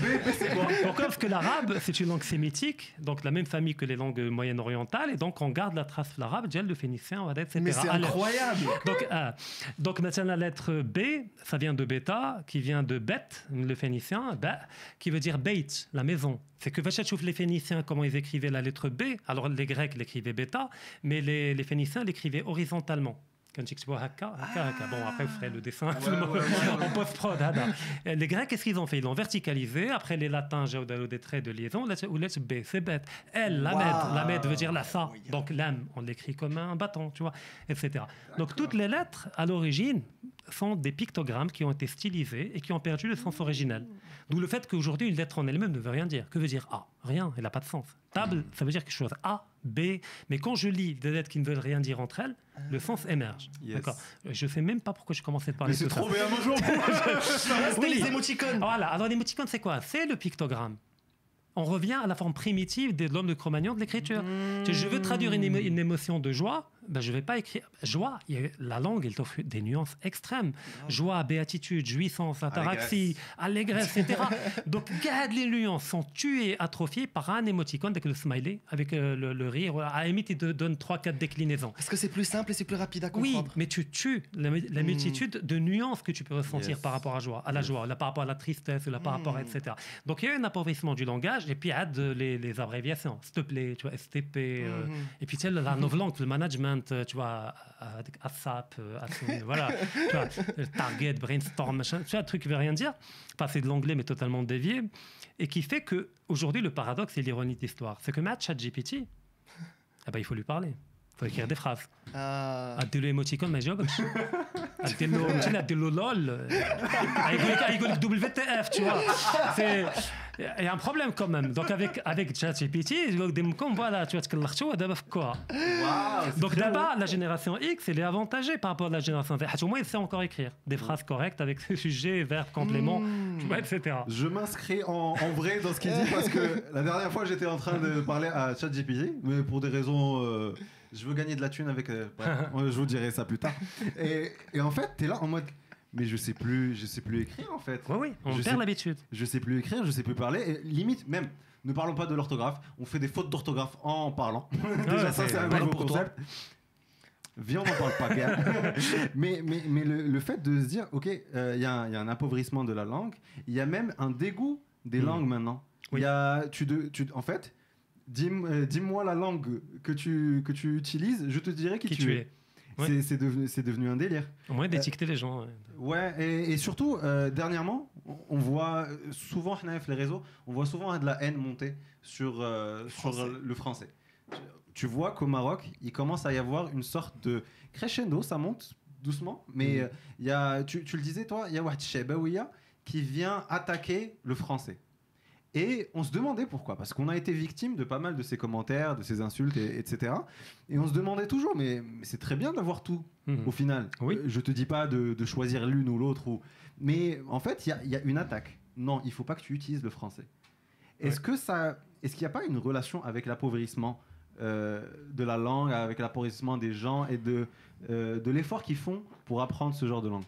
B, B, c'est quoi Pourquoi Parce que l'arabe, c'est une langue sémitique, donc la même famille que les langues moyen-orientales, et donc on garde la trace de l'arabe, Djel, le phénicien, Wadet, etc. Mais c'est incroyable. Donc, ah, donc maintenant la lettre B, ça vient de bêta, qui vient de bête, le phénicien, qui veut dire beit, la maison. C'est que Vachet les Phéniciens, comment ils écrivaient la lettre B. Alors les Grecs l'écrivaient bêta, mais les, les Phéniciens l'écrivaient horizontalement. Haka, haka, haka. Bon, après, vous ferez le dessin en post-prod. hada. Et Les Grecs, qu'est-ce qu'ils ont fait? Ils l'ont verticalisé. Après, les Latins, j'ai des traits de liaison. Let's- Ou let's B, c'est bête. L, la Wow. med. La med veut dire la sa. Donc, l'âme, on l'écrit comme un bâton, tu vois, etc. Donc, toutes les lettres, à l'origine, sont des pictogrammes qui ont été stylisés et qui ont perdu le sens originel. D'où le fait qu'aujourd'hui, une lettre en elle-même ne veut rien dire. Que veut dire A? Rien, elle n'a pas de sens. Table, ça veut dire quelque chose. A, B. Mais quand je lis des lettres qui ne veulent rien dire entre elles, le sens émerge. Yes. D'accord Je ne sais même pas pourquoi je commençais à parler Mais de ça. trop bien, bonjour. Oui. les émoticônes. Voilà, alors l'émoticône, c'est quoi? C'est le pictogramme. On revient à la forme primitive de l'homme de Cro-Magnon de l'écriture. Si Je veux traduire une, émo- une émotion de joie, ben je ne vais pas écrire. Joie, il y a- la langue, elle t'offre des nuances extrêmes. Joie, béatitude, jouissance, ataraxie, allégresse, etc. Donc, garde les nuances sont tuées, atrophiées par un émoticône avec le smiley, avec euh, le, le rire. À la limite, il te donne 3-4 déclinaisons. Parce que c'est plus simple et c'est plus rapide à Oui, comprendre? mais tu tues la, la multitude de nuances que tu peux ressentir Yes. par rapport à, joie, à la joie, là, par rapport à la tristesse, là, par rapport à etc. Donc il y a un appauvrissement du langage et puis aide les, les abréviations. S'il te plaît, tu vois, STP. euh, Mhm. et puis tu sais, la novlangue, le management, euh, tu vois, ASAP, euh, voilà, tu vois, euh, Target, Brainstorm, machin, tu vois, un truc qui veut rien dire. Passer de l'anglais mais totalement dévié. Et qui fait que aujourd'hui le paradoxe et l'ironie de l'histoire, c'est que Matt ChatGPT, eh ben, il faut lui parler faut écrire des phrases. Adelo émoticône, mais job. Adelo, tu Adelo lol. WTF, tu vois. Il y a un problème quand même. Donc avec avec ChatGPT, des voilà, tu vois ce que l'archo d'abord quoi. Donc d'abord la génération X, elle est avantagée par rapport à la génération Z. Au moins, elle sait encore écrire des phrases correctes avec sujet, verbe, complément, etc. Je m'inscris en, vrai dans ce qu'il dit parce que la dernière fois, j'étais en train de parler à ChatGPT, mais pour des raisons euh, je veux gagner de la thune avec. euh, bref, je vous dirai ça plus tard. Et, et en fait, t'es là en mode. Mais je sais plus, je sais plus écrire en fait. oui oui on Je perd l'habitude Je sais plus écrire, je sais plus parler. Et limite, même, ne parlons pas de l'orthographe. On fait des fautes d'orthographe en parlant. Déjà, Ouais, ça, c'est un parle nouveau pour toi. concept. Viens, on n'en parle pas, gars. mais mais, mais le, le fait de se dire, ok, euh, il y, a un- il y a un appauvrissement de la langue, il y a même un dégoût des Mm. langues maintenant. Il Oui. y a, tu, de- tu, en fait, dis- euh, dis-moi la langue que tu, que tu utilises, je te dirai qui, qui tu, tu es. es Ouais. C'est- devenu, un délire. au moins d'étiqueter les gens ouais. Ouais, et, et surtout, euh, dernièrement, on- voit euh, souvent, les réseaux, on voit souvent de la haine monter sur, euh, le français. Tu- vois qu'au Maroc, il commence à y avoir une sorte de crescendo, ça monte doucement, mais euh, il y a, tu, tu le disais toi, il y a Wahd qui vient attaquer le français. Et on se demandait pourquoi, parce qu'on a été victime de pas mal de ces commentaires, de ces insultes, et- etc. Et on se demandait toujours, mais, mais c'est très bien d'avoir tout Mhm. au final. Oui. Euh, je te dis pas de, de choisir l'une ou l'autre, ou... mais en fait, il y a- il y, a une attaque. Non, il faut pas que tu utilises le français. Est-ce que ça, est-ce qu'il n'y a pas une relation avec l'appauvrissement euh, de la langue, avec l'appauvrissement des gens et de, euh, de l'effort qu'ils font pour apprendre ce genre de langue?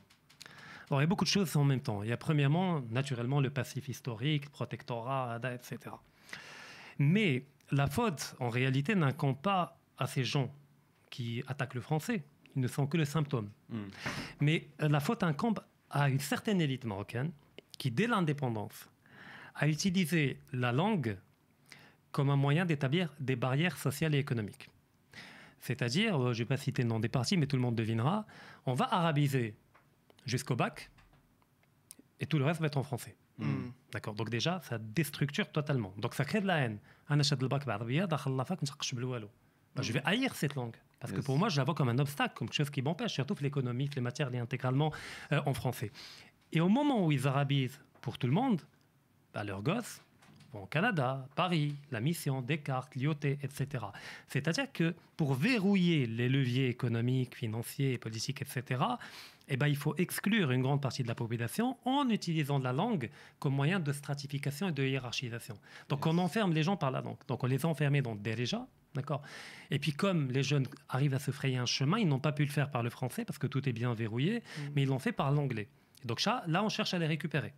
Alors, il y a beaucoup de choses en même temps. Il y a premièrement, naturellement, le passif historique, protectorat, etc. Mais la faute, en réalité, n'incombe pas à ces gens qui attaquent le français. Ils ne sont que le symptôme. Mais euh, la faute incombe à une certaine élite marocaine qui, dès l'indépendance, a utilisé la langue comme un moyen d'établir des barrières sociales et économiques. C'est-à-dire, euh, je ne vais pas citer le nom des partis, mais tout le monde devinera, on va arabiser jusqu'au bac, et tout le reste va être en français. Hmm. D'accord Donc déjà, ça déstructure totalement. Donc ça crée de la haine. Je vais haïr cette langue. Parce que pour moi, je la vois comme un obstacle, comme quelque chose qui m'empêche, surtout l'économie, les matières liées intégralement euh, en français. Et au moment où ils arabisent pour tout le monde, bah, leurs gosses, au Canada, Paris, la mission, Descartes, Lyoté, etc. C'est-à-dire que pour verrouiller les leviers économiques, financiers, politiques, etc., eh ben, il faut exclure une grande partie de la population en utilisant la langue comme moyen de stratification et de hiérarchisation. Donc on enferme les gens par la langue. Donc on les a enfermés dans déjà, d'accord? Et puis comme les jeunes arrivent à se frayer un chemin, ils n'ont pas pu le faire par le français parce que tout est bien verrouillé, mais ils l'ont fait par l'anglais. Et Donc ça, là, on cherche à les récupérer.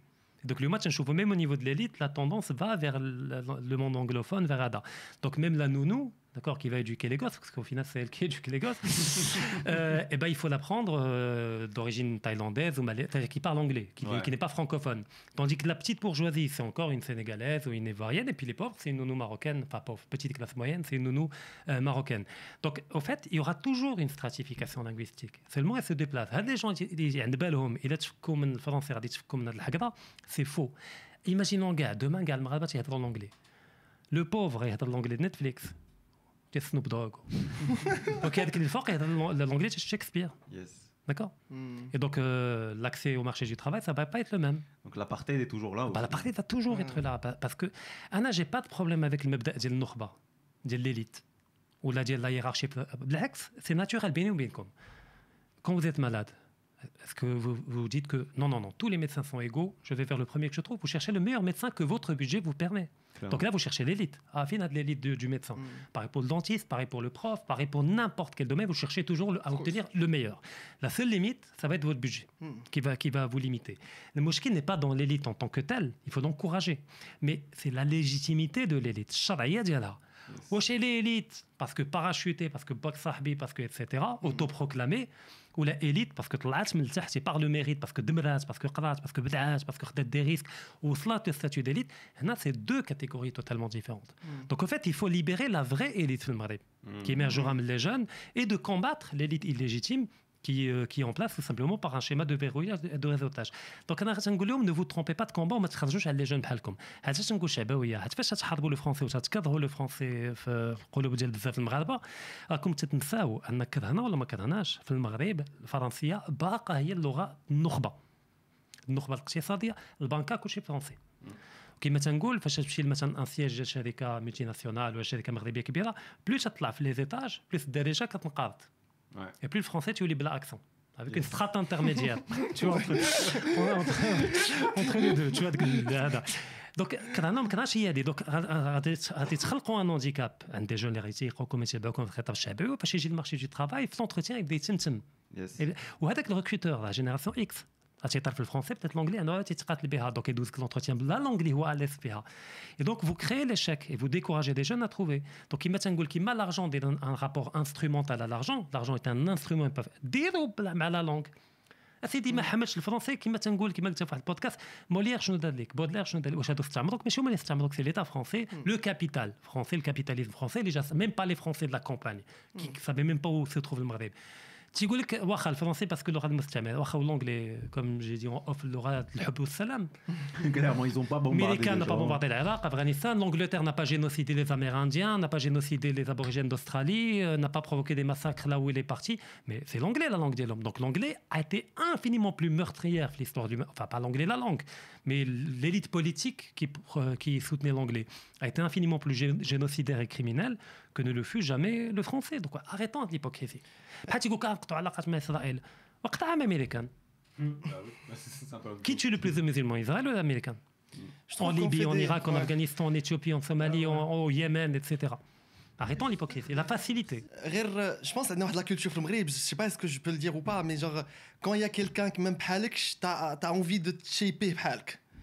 Donc le match, même au niveau de l'élite, la tendance va vers le monde anglophone, vers Ada. Donc même la nounou, d'accord, qui va éduquer les gosses, parce qu'au final, c'est elle qui éduque les gosses, et euh, eh ben, il faut l'apprendre euh, d'origine thaïlandaise ou malaise, qui parle anglais, qui, n'est pas francophone. Tandis que la petite bourgeoisie, c'est encore une sénégalaise ou une ivoirienne, et puis les pauvres, c'est une nounou marocaine, enfin pauvre, petite classe moyenne, c'est une nounou euh, marocaine. Donc, au fait, il y aura toujours une stratification linguistique. Seulement, elle se déplace. Hein, des gens c'est faux. Imaginons, gars, demain, le il y a l'anglais. Le pauvre, il y a l'anglais de Netflix. Snoop Dogg. donc il y a l'anglais chez Shakespeare. D'accord. Hmm. Et donc euh, l'accès au marché du travail, ça ne va pas être le même. Donc l'apartheid est toujours là bah, L'apartheid va toujours être hmm. là. Parce que, Anna, j'ai pas de problème avec le mebda de l'élite, ou la, la hiérarchie. Euh, c'est naturel, bien ou bien comme. Quand vous êtes malade, est-ce que vous vous dites que non non non tous les médecins sont égaux je vais vers le premier que je trouve vous cherchez le meilleur médecin que votre budget vous permet Clairement. donc là vous cherchez l'élite ah fin de l'élite du, du médecin pareil pour le dentiste pareil pour le prof pareil pour n'importe quel domaine vous cherchez toujours le- à obtenir le meilleur la seule limite ça va être votre budget Hmm. qui va, qui va vous limiter. Le mosquée n'est pas dans l'élite en tant que telle, il faut l'encourager. Mais c'est la légitimité de l'élite. Sharia diala. Ou chez l'élite, parce que parachuté, parce que sahbi, parce que etc., autoproclamé, ou la élite, parce que طلعت من التحت, c'est par le mérite, parce que دمرات, parce que قرات, parce que بدعات, parce que خدت des risques, ou صلات le statut d'élite, هنا, c'est deux catégories totalement différentes. Donc en fait, il faut libérer la vraie élite في المغرب, qui émergera من les jeunes, et de combattre l'élite illégitime qui, euh, qui est en place tout simplement par un schéma de verrouillage et de réseautage. Donc أنا غادي نقول لهم ne vous trompez pas de combat وما تخرجوش على لي جون بحالكم. هاد علاش نقول شعبويه، هاد فاش تحاربوا لو فرونسي وتتكرهوا لو فرونسي في القلوب ديال بزاف المغاربه راكم تتنساو ان كرهنا ولا ما كرهناش في المغرب الفرنسيه باقا هي اللغة النخبه. النخبه الاقتصاديه البنكه كلشي فرنسي. كما تنقول فاش تمشي مثلا ان سياج ديال شركه ملتي ناسيونال ولا شركه مغربيه كبيره بلوس تطلع في لي زيتاج بلوس الدارجه كتنقرض Ouais. et plus le français tu lis bla accent avec une strate intermédiaire tu vois entre, entre, entre les deux tu vois هذا دونك كرهنا ما كرهناش هي هذه دوك غادي غادي تخلقوا ان هانديكاب عند دي جون اللي غيتيقوكم يتبعوكم في الخطاب الشعبي وفاش يجي المارشي دو ترافاي في لونتروتيان يبدا يتمتم Yes. Et- وهذاك الريكروتور لا جينيراسيون اكس غتيطير في الفرونسي بتات لونجلي انا تيتقاتل بها دونك يدوز لونتروتيان بلا لونغ اللي هو اليس فيها Et donc, vous créez l'échec et vous découragez des jeunes à trouver. Donc, ils mettent un goal qui met l'argent dans un rapport instrumental à l'argent. L'argent est un instrument. Ils peuvent dire à la langue. سيدي ما حملش الفرنسي كما تنقول كما قلت في واحد البودكاست مولير شنو دار لك بودلير شنو دار لك واش هادو استعمروك ماشي هما اللي استعمروك سي ليتا فرونسي لو كابيتال فرونسي الكابيتاليزم فرونسي اللي جا ميم با لي فرونسي دو لا كومباني كي سافي ميم با où se trouve المغرب تيقول لك واخا الفرنسي باسكو اللغه المستعمره واخا لونجلي كوم جي دي اوف اللغه الحب والسلام Clairement, ils ont pas bombardé. Américain les n'a pas gens. bombardé l'Irak, Afghanistan. L'Angleterre n'a pas génocidé les Amérindiens, n'a pas génocidé les Aborigènes d'Australie, euh, n'a pas provoqué des massacres là où il est parti. Mais c'est l'anglais la langue de l'homme. Donc l'anglais a été infiniment plus meurtrière que l'histoire du. Enfin, pas l'anglais la langue, mais l'élite politique qui, euh, qui soutenait l'anglais a été infiniment plus gé- génocidaire et criminelle que ne le fut jamais le français. Donc arrêtons de l'hypocrisie. Hmm. Qui tue le plus de musulmans, Israël ou les Américains? Hmm. En Libye, en Irak, en Afghanistan, en Éthiopie, en Somalie, ah au Yémen, etc. Arrêtons l'hypocrisie, la facilité. Je pense à la culture je ne sais pas est-ce que je peux le dire ou pas, mais genre, quand il y a quelqu'un qui même t'as envie de te shaper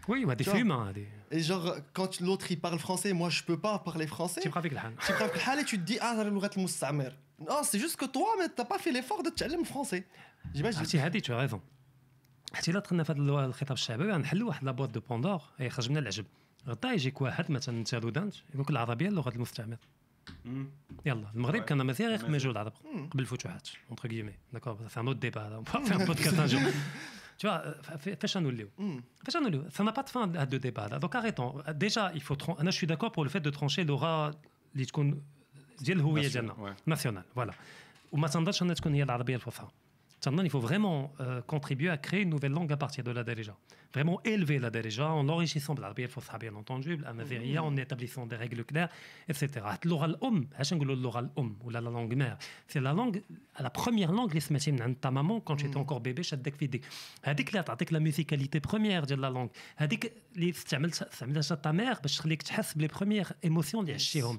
Oui, ouais, des Tu vois. fumants. Des... et genre quand l'autre il parle français moi je peux pas parler français Tu prends avec le Han. tu prends الحال et tu te dis ah لغة المستعمر non c'est juste que toi mais t'as pas fait l'effort de تتعلم français j'imagine عرفتي هذه tu as raison. عرفتي لا دخلنا في هذا الو- الخطاب الشعبي غنحلوا واحد لابوات دو بوندور يخرج من العجب غدا يجيك واحد مثلا انت دودانت يقول لك العربيه لغه المستعمر يلا المغرب Ouais. كان مزيغ يخدم مزيغ. يجوا العرب قبل الفتوحات اونتر كيمي داكور سي ان اوت ديبا هذا في ان بودكاست ان جور Tu vois, euh, fa- فاش غنوليو فاش غنوليو ça n'a pas de fin هاد دو ديبا هذا دونك arrêtons déjà il faut tran- انا je suis d'accord pour le fait de trancher l'aura اللي تكون ديال الهويه Nation, ديالنا ouais. ناسيونال فوالا وما تنظرش انها تكون هي العربيه الفصحى تنظن il faut vraiment euh, contribuer à créer une nouvelle langue à partir de la Darija. Vraiment élever la Darija en enrichissant بالعربيه الفصحى bien entendu بالامازيغيه en établissant des règles claires etc. حتى اللغه الام علاش نقولوا اللغه الام ولا la langue mère c'est la langue la première langue اللي سمعتي من عند ta maman quand tu étais encore bébé شدك في يديك هذيك اللي تعطيك لا ميوزيكاليتي بروميير ديال لا لونغ هذيك اللي استعملت استعملتها تا مير باش تخليك تحس بلي بروميير ايموسيون اللي عشتيهم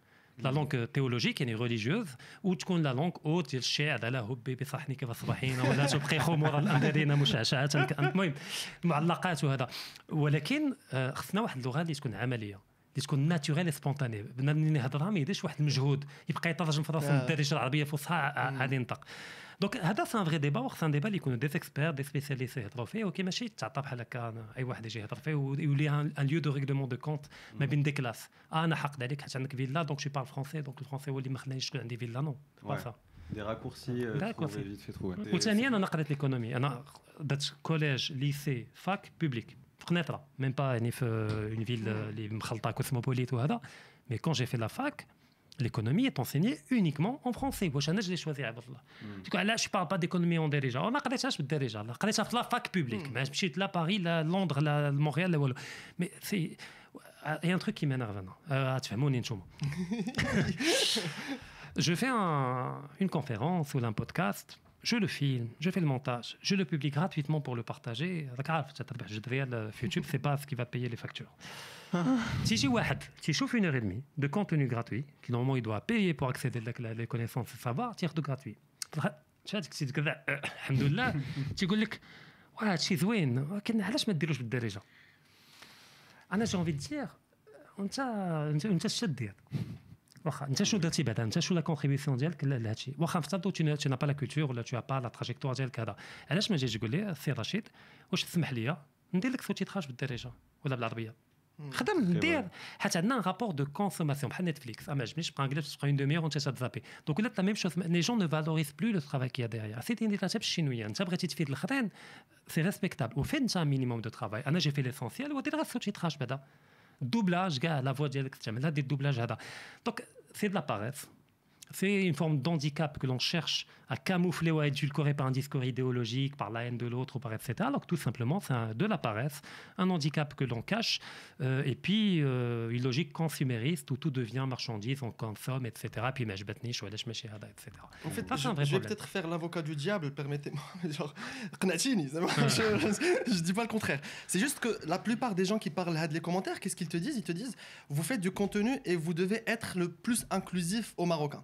لا لونغ تيولوجيك يعني ريليجيوز وتكون لا لونغ اوت ديال الشعر على هبي بصحني كيف الصباحين ولا تبقي خمور الامدادين مشعشعه المهم معلقات وهذا ولكن آه، خصنا واحد اللغة اللي تكون عمليه اللي تكون ناتوريل سبونتاني بنا ملي نهضرها ما يديرش واحد المجهود يبقى يترجم في راسه آه. الدارجه العربيه الفصحى عاد ينطق دونك هذا سان فري ديبا وخصنا ديبا اللي يكونوا دي اكسبير دي سبيسياليست يهضروا فيه وكي ماشي تعطى بحال هكا أنا- اي واحد يجي يهضر فيه ويولي ان ليو دو ريغلومون دو كونت ما بين دي كلاس آه انا حق عليك حيت عندك فيلا دونك جو بارل فرونسي دونك الفرونسي هو اللي ما خلانيش تكون عندي فيلا نو با Ouais. سا Des raccourcis euh, D'accord, trouvés c'est- vite fait trouver. وثانيا انا قريت ليكونومي انا درت كوليج ليسي فاك بوبليك في قنيطره ميم با يعني في اون فيل اللي مخلطه كوسموبوليت وهذا مي كون جي في لا فاك l'économie est enseignée uniquement en français. Moi, je l'ai choisi à hmm. Là, je ne parle pas d'économie en dérèglement. On a dirigeant. Oh, je ne parle pas de la fac publique. Hmm. Je suis là, Paris, Londres, Montréal. Mais c'est. Il y a un truc qui m'énerve. Euh, ah, tu fais mon Je fais une conférence ou un podcast je le filme, je fais le montage, je le publie gratuitement pour le partager. راك عارف تتبع جد ريال في يوتيوب c'est pas ce qui va payer les factures. تيجي واحد تيشوف une heure et demie de contenu gratuit qui normalement il doit payer pour accéder à les connaissances et savoir تياخذو gratuit. شفت هذيك السيد كذا أه، الحمد لله تيقول لك واه هادشي زوين ولكن علاش ما ديروش بالدارجه؟ انا جي انفي دير انت انت انت اش دير؟ واخا انت شنو درتي بعدا؟ انت شنو لا كونتريبيسيون ديالك ل- لهادشي؟ واخا نفترضوا tu n'as pas la culture ولا as pas la trajectoire ديالك هذا. علاش ما جيتش تقول لي سي رشيد واش تسمح لي ندير لك سوتيتراج بالدارجة ولا بالعربية؟ خدم ندير. حيت عندنا ان رابور دو كونسوماسيون بحال نتفليكس ما عجبنيش بقى انجليز تبقى اون دومي وانت تزابي دونك ولات لا ميم شوز لي جون نو فالوريز بلو لو ترافاي كي ديريير سيتي ندير حتى بالشينويه انت بغيتي تفيد الاخرين سي ريسبكتابل وفين انت مينيموم دو ترافاي أنا جي في ليسونسيال ودير غير سوتيتراج بعدا. دوبلاج كاع لا فوا ديالك تعملها دير الدوبلاج هذا دونك سي دو لا باريس C'est une forme d'handicap que l'on cherche à camoufler ou à édulcorer par un discours idéologique, par la haine de l'autre, par etc. Alors que tout simplement, c'est de la paresse, un handicap que l'on cache, euh, et puis euh, une logique consumériste où tout devient marchandise, on consomme, etc. Puis je etc. En fait, ah, je, je, vais peut-être faire l'avocat du diable, permettez-moi. Genre, ah. je, je dis pas le contraire. C'est juste que la plupart des gens qui parlent à les commentaires, qu'est-ce qu'ils te disent? Ils te disent, vous faites du contenu et vous devez être le plus inclusif aux Marocains.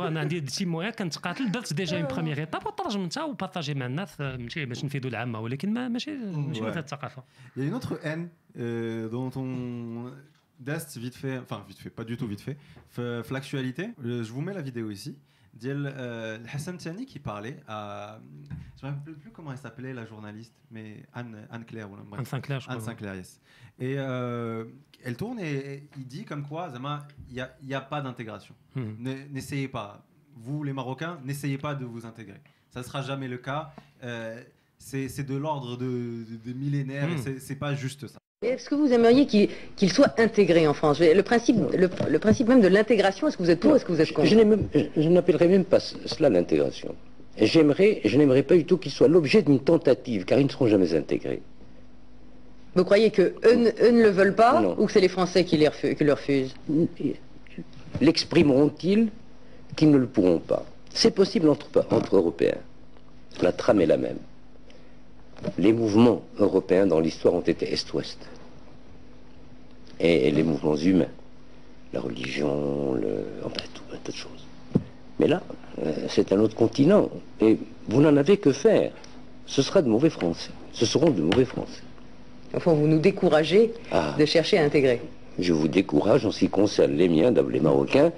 تشوف انا عندي تيم مويا كنتقاتل درت ديجا اون بروميير ايتاب وترجم انت وبارطاجي مع الناس آه، ماشي باش نفيدوا العامه ولكن ما ماشي ماشي Ouais. وزير الثقافه Il y a une autre haine euh, dont on Dest vite fait, enfin vite fait, pas du tout vite fait, F- f- l'actualité. Euh, Je vous mets la vidéo ici. Diel euh, Hassan Tiani qui parlait à, je me rappelle plus comment elle s'appelait la journaliste, mais Anne Anne Claire ou. Anne Sinclair je Anne crois Sinclair, yes. Et euh, elle tourne et, il dit comme quoi, Zama, il n'y a, pas d'intégration. Hmm. Ne- N'essayez pas. Vous, les Marocains, n'essayez pas de vous intégrer. Ça ne sera jamais le cas. Euh, c'est c'est de l'ordre de, millénaires et Hmm. c'est- c'est pas juste ça. Est-ce que vous aimeriez qu'il qu'il soit intégré en France? Le principe, le, le principe même de l'intégration, est-ce que vous êtes pour ou est-ce que vous êtes contre? Je n'appellerais même pas ce- cela l'intégration. J'aimerais, je n'aimerais pas du tout qu'ils soient l'objet d'une tentative, car ils ne seront jamais intégrés. Vous croyez que eux, ne- eux ne le veulent pas? Non. ou que c'est les Français qui, les qui le refusent? L'exprimeront-ils qu'ils ne le pourront pas? C'est possible entre, entre Européens. La trame est la même. Les mouvements européens dans l'histoire ont été Est-Ouest. Et, les mouvements humains, la religion, le, enfin tout un tas de choses. Mais là, euh, c'est un autre continent. Et vous n'en avez que faire. Ce sera de mauvais Français. Ce seront de mauvais Français. Enfin, vous nous découragez Ah. de chercher à intégrer. Je vous décourage, en ce qui concerne les miens, les Marocains,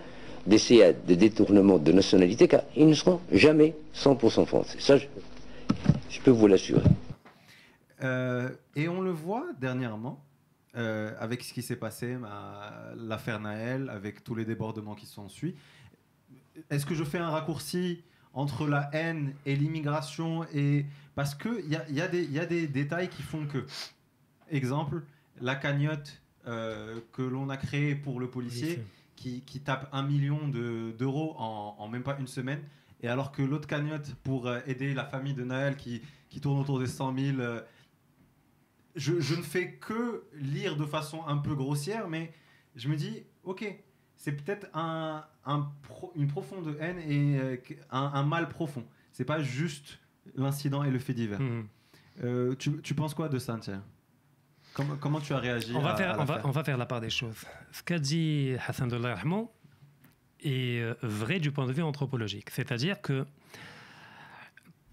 d'essayer des détournements de nationalité, car ils ne seront jamais 100% français. Ça, je, je peux vous l'assurer. Euh, et on le voit dernièrement, euh, avec ce qui s'est passé, ma- l'affaire Naël, avec tous les débordements qui sont suivis. Est-ce que je fais un raccourci entre la haine et l'immigration et Parce qu'il y a, y, a des- il y a des détails qui font que, exemple, la cagnotte euh, que l'on a créée pour le policier, qui, qui tape un million de- d'euros en, en même pas une semaine, et alors que l'autre cagnotte pour aider la famille de Naël qui, qui tourne autour des 100 000, euh, je, je ne fais que lire de façon un peu grossière, mais je me dis, ok, c'est peut-être un, un pro- une profonde haine et euh, un, un mal profond. C'est pas juste l'incident et le fait divers. Mhm. Euh, tu, tu penses quoi de ça, tiens comment, comment tu as réagi On va, à- faire, à on, va, l'affaire? on va faire la part des choses. Ce qu'a dit Hassan Rahman est euh, vrai du point de vue anthropologique. C'est-à-dire que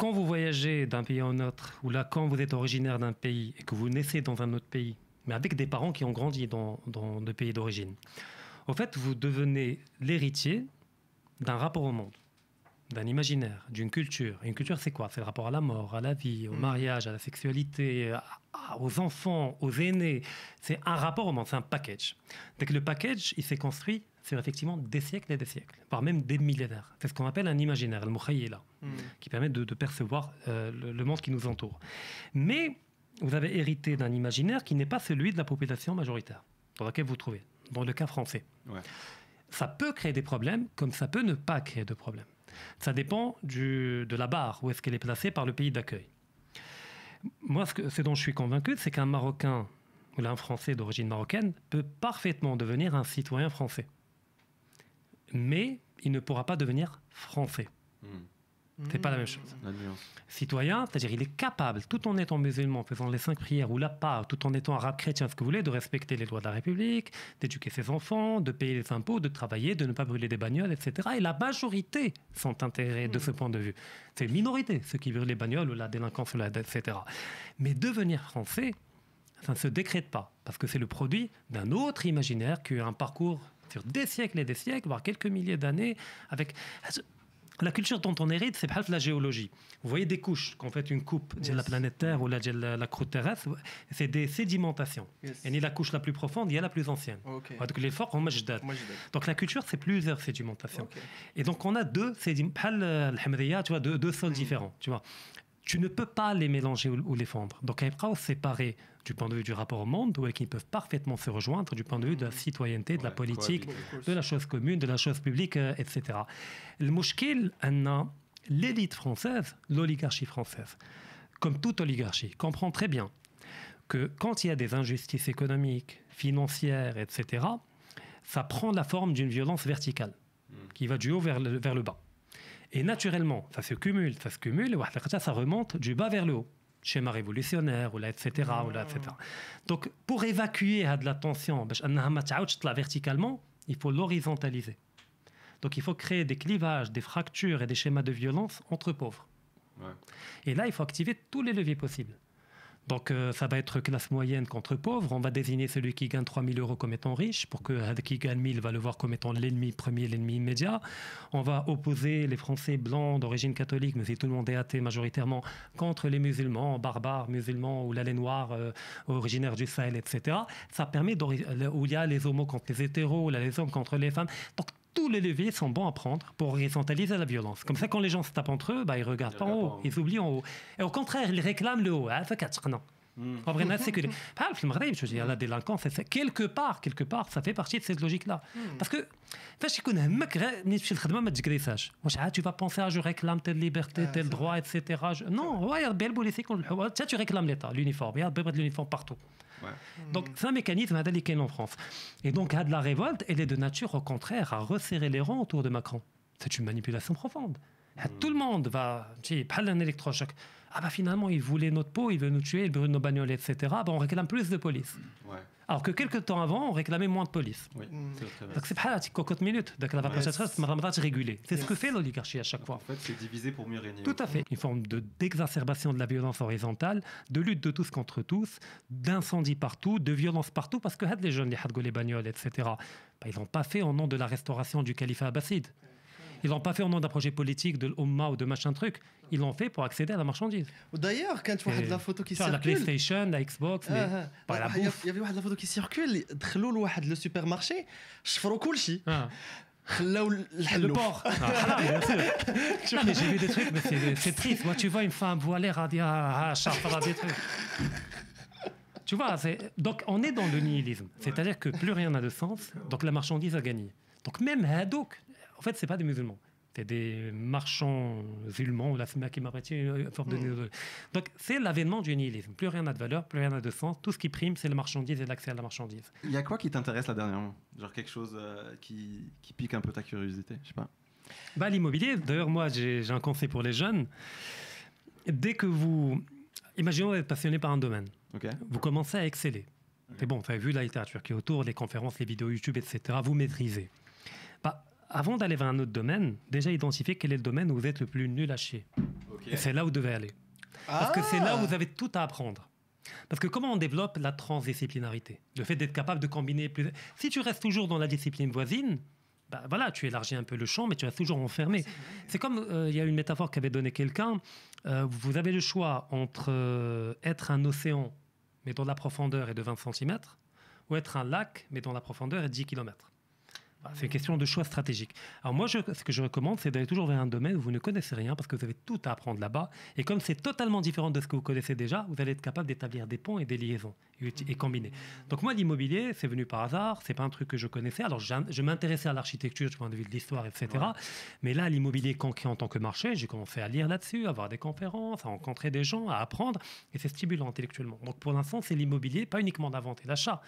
quand vous voyagez d'un pays à un autre, ou là, quand vous êtes originaire d'un pays et que vous naissez dans un autre pays, mais avec des parents qui ont grandi dans, dans le pays d'origine, au fait, vous devenez l'héritier d'un rapport au monde, d'un imaginaire, d'une culture. Et une culture, c'est quoi? C'est le rapport à la mort, à la vie, au Mm. mariage, à la sexualité, aux enfants, aux aînés. C'est un rapport au monde, c'est un package. Dès que le package, il s'est construit sur effectivement des siècles et des siècles, voire même des millénaires. C'est ce qu'on appelle un imaginaire, le mukhayyila, Qui permet de, de percevoir euh, le, le monde qui nous entoure. Mais vous avez hérité d'un imaginaire qui n'est pas celui de la population majoritaire dans laquelle vous vous trouvez, dans le cas français. Ouais. Ça peut créer des problèmes, comme ça peut ne pas créer de problèmes. Ça dépend du- de la barre, où est-ce qu'elle est placée par le pays d'accueil. Moi, ce, que- ce dont je suis convaincu, c'est qu'un Marocain ou un Français d'origine marocaine peut parfaitement devenir un citoyen français. Mais il ne pourra pas devenir français. Hmm, C'est pas la même chose. la nuance. Citoyen, c'est-à-dire il est capable, tout en étant musulman, faisant les cinq prières ou la part, tout en étant arabe chrétien, ce que vous voulez, de respecter les lois de la République, d'éduquer ses enfants, de payer les impôts, de travailler, de ne pas brûler des bagnoles, etc. Et la majorité sont intégrés de ce point de vue. C'est une minorité, ceux qui brûlent les bagnoles ou la délinquance, etc. Mais devenir français, ça ne se décrète pas, parce que c'est le produit d'un autre imaginaire qui a eu un parcours sur des siècles et des siècles, voire quelques milliers d'années, avec... La culture dont on hérite, c'est la géologie. Vous voyez des couches, quand on fait une coupe de la planète Terre ou la, de la, croûte terrestre, c'est des sédimentations. Yes. Et ni la couche la plus profonde, il y a la plus ancienne. Donc les forts, on j'ai Donc la culture, c'est plusieurs sédimentations. Et donc on a deux sédimentations, tu vois, deux, deux sols Mhm. différents, tu vois. Tu ne peux pas les mélanger ou, ou les fondre. Donc peuvent séparer du point de vue du rapport au monde, ou qu'ils peuvent parfaitement se rejoindre du point de vue de la citoyenneté, de la Ouais, politique, de la chose commune, de la chose publique, euh, etc. Le mouchkil, l'élite française, l'oligarchie française, comme toute oligarchie, comprend très bien que quand il y a des injustices économiques, financières, etc., ça prend la forme d'une violence verticale qui va du haut vers le, vers le bas. Et naturellement, ça se cumule, ça se cumule, et ça remonte du bas vers le haut Schéma révolutionnaire, ou là, etc., ou là, etc. Donc, pour évacuer de la tension, باش أنها ما تعاودش تطلع verticalement, il faut l'horizontaliser. Donc, il faut créer des clivages, des fractures et des schémas de violence entre pauvres. Ouais. Et là, il faut activer tous les leviers possibles. Donc, euh, ça va être classe moyenne contre pauvre. On va désigner celui qui gagne 3000 euros comme étant riche, pour que celui qui gagne 1000 va le voir comme étant l'ennemi premier, l'ennemi immédiat. On va opposer les Français blancs d'origine catholique, mais si tout le monde est athée majoritairement, contre les musulmans, barbares musulmans ou l'allée noire euh, originaire du Sahel, etc. Ça permet, où il y a les homos contre les hétéros, les hommes contre les femmes. Tous les leviers sont bons à prendre pour horizontaliser la violence. Comme ça, quand les gens se tapent entre eux, bah, ils regardent Ils pas en haut, ils oublient en haut. Et au contraire, ils réclament le haut. cache, non. En Comprenez c'est que je veux dire, la délinquance, quelque part, quelque part, ça fait partie de cette logique-là. Parce que, tu vas penser à je réclame telle liberté, tel droit, etc. Non, tu réclames l'État, l'uniforme, il y a l'uniforme partout. Donc c'est un mécanisme qui est en France. Et donc à de la révolte, elle est de nature au contraire à resserrer les rangs autour de Macron. C'est une manipulation profonde. Tout le monde va, tu sais, pas un électrochoc. Ah bah finalement, il voulait notre peau, il veut nous tuer, il brûle nos bagnoles, etc. Bah, on réclame plus de police. Ouais. Alors que quelques temps avant, on réclamait moins de police. Oui, Mm. c'est très vrai. Donc c'est pas la cocotte minute. Donc la Ouais. va réguler. C'est ce que fait l'oligarchie à chaque En fois. fait, c'est divisé pour mieux régner. Tout à fait. Une forme de d'exacerbation de la violence horizontale, de lutte de tous contre tous, d'incendie partout, de violence partout, parce que les jeunes, les hadgo, les bagnoles, etc., bah, ils n'ont pas fait au nom de la restauration du califat abbasside. Ils l'ont pas fait au nom d'un projet politique, de l'OMA ou de machin truc. Ils l'ont fait pour accéder à la marchandise. D'ailleurs, quand tu vois la photo qui circule. La PlayStation, la Xbox, ah, ah. Ah, Il y avait la photo qui circule, le supermarché, je ferai tout le porc. non, mais j'ai vu des trucs, mais c'est triste. Moi, tu vois une femme voilée, radia, charpera des trucs. Tu vois, donc on est dans le nihilisme. C'est-à-dire que plus rien n'a de sens, donc la marchandise a gagné. Donc même Haddock, en fait, c'est pas des musulmans. C'est des marchands musulmans, ou la qui une forme de Mm. Donc c'est l'avènement du nihilisme. Plus rien n'a de valeur, plus rien n'a de sens. Tout ce qui prime, c'est la marchandise et l'accès à la marchandise. Il y a quoi qui t'intéresse là dernièrement? Genre quelque chose euh, qui, qui pique un peu ta curiosité Je sais pas. Bah, L'immobilier, d'ailleurs, moi, j'ai un conseil pour les jeunes. Dès que vous. Imaginons êtes passionné par un domaine, vous commencez à exceller. C'est bon, vous avez vu la littérature qui est autour, les conférences, les vidéos YouTube, etc. Vous maîtrisez. Avant d'aller vers un autre domaine, déjà identifiez quel est le domaine où vous êtes le plus nul à chier. Et c'est là où vous devez aller. Parce que c'est là où vous avez tout à apprendre. Parce que comment on développe la transdisciplinarité? Le fait d'être capable de combiner plus. Si tu restes toujours dans la discipline voisine, bah voilà, tu élargis un peu le champ, mais tu restes toujours enfermé. C'est comme euh, il y a une métaphore qu'avait donnée quelqu'un. euh, vous avez le choix entre euh, être un océan, mais dont la profondeur est de 20 cm, ou être un lac, mais dont la profondeur est de 10 km. C'est une question de choix stratégique. Alors moi, je- ce que je recommande, c'est d'aller toujours vers un domaine où vous ne connaissez rien, parce que vous avez tout à apprendre là-bas. Et comme c'est totalement différent de ce que vous connaissez déjà, vous allez être capable d'établir des ponts et des liaisons et, combiner. Donc moi, l'immobilier, c'est venu par hasard. C'est pas un truc que je connaissais. Alors je m'intéressais à l'architecture du point de vue de l'histoire, etc. Mais là, l'immobilier concret en tant que marché, j'ai commencé à lire là-dessus, à voir des conférences, à rencontrer des gens, à apprendre. Et c'est stimulant intellectuellement. Donc pour l'instant, c'est l'immobilier, pas uniquement la vente et l'achat.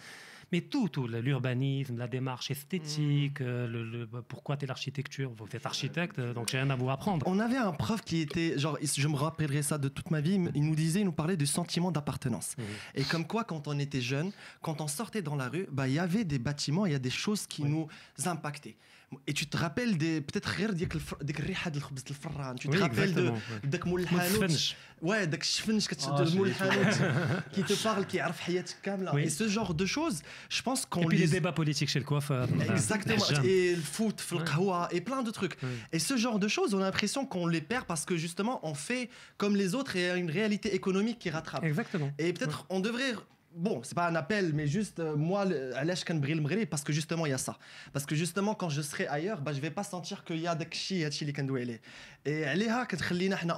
Mais tout, tout, l'urbanisme, la démarche esthétique, euh, le, le- pourquoi tu es l'architecture, vous êtes architecte, euh, donc j'ai rien à vous apprendre. On avait un prof qui était, genre, je me rappellerai ça de toute ma vie, il nous disait, il nous parlait du sentiment d'appartenance. Mhm. Et comme quoi, quand on était jeune, quand on sortait dans la rue, bah, il y avait des bâtiments, il y a des choses qui Oui. nous impactaient. Et tu te rappelles des, peut-être غير ديك الف- ديك الريحة ديال الخبز الفران, tu te Oui, rappelles de, exactement, ouais. داك مول Moi, الحانوت Svench. Ouais, داك الشفنش كتشد Ah, مول chez les الحانوت qui te parle, qui يعرف حياتك كاملة. Oui. Et ce genre de choses, je pense qu'on Et puis les les- débats politiques chez le coiffeur. enfin, Exactement. j'aime. Et le foot, le Ouais. qahwa, et plein de trucs. Ouais. Et ce genre de choses, on a l'impression qu'on les perd parce que justement, on fait comme les autres et il y a une réalité économique qui rattrape. Exactement. Et peut-être on devrait. bon, c'est pas un appel, mais juste, euh, moi, je kan bril parce que justement, il y a ça. Parce que justement, quand je serai ailleurs, bah, je vais pas sentir qu'il y a dakchi euh, hachi li kandou ele. Et euh, aléha,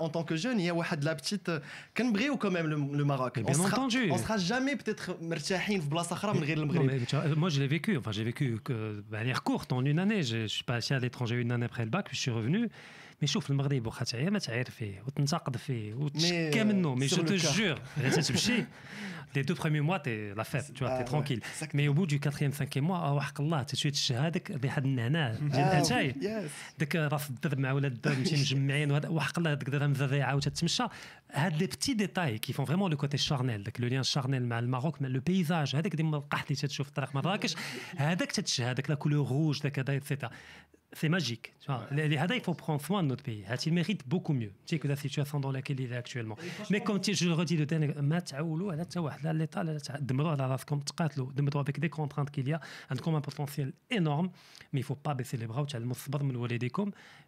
en tant que jeune, il y a wahad la petite kan ou quand même le, Maroc? Bien on sera, entendu. On sera jamais peut-être mertahin f blas akhra mghir le Moi, je l'ai vécu, enfin, j'ai vécu que manière courte, en une année. Je, je suis passé à l'étranger une année après le bac, puis je suis revenu. Mais شوف المغرب واخا تعيا ما تعاير فيه وتنتقد فيه وتشكى منه le te cœur. jure غير تمشي la fête tu vois Ah, t'es ouais, tranquille exactement. mais au bout du quatrième cinquième mois آه وحق الله تشوي هذاك ريحه النعناع ديال الاتاي. داك راس الدرب مع ولاد الدرب ماشي مجمعين وهذا وحق الله داك درهم زريعه عاود تتمشى هاد لي بتي ديتاي كي فون فريمون لو كوتي شارنيل داك لو ليان شارنيل مع الماروك مع لو بيزاج هذاك ديما القحط اللي تتشوف في طريق مراكش هذاك تتشهى هذاك لا كولور روج داك هذا ايتترا c'est magique. Tu vois. Ouais. Les, les il faut prendre soin de notre pays. Hada, il mérite beaucoup mieux tu sais, que la situation dans laquelle il est actuellement. Mais comme tu, je le redis le dernier, l'État, avec des contraintes qu'il y a, un potentiel énorme, mais il ne faut pas baisser les bras.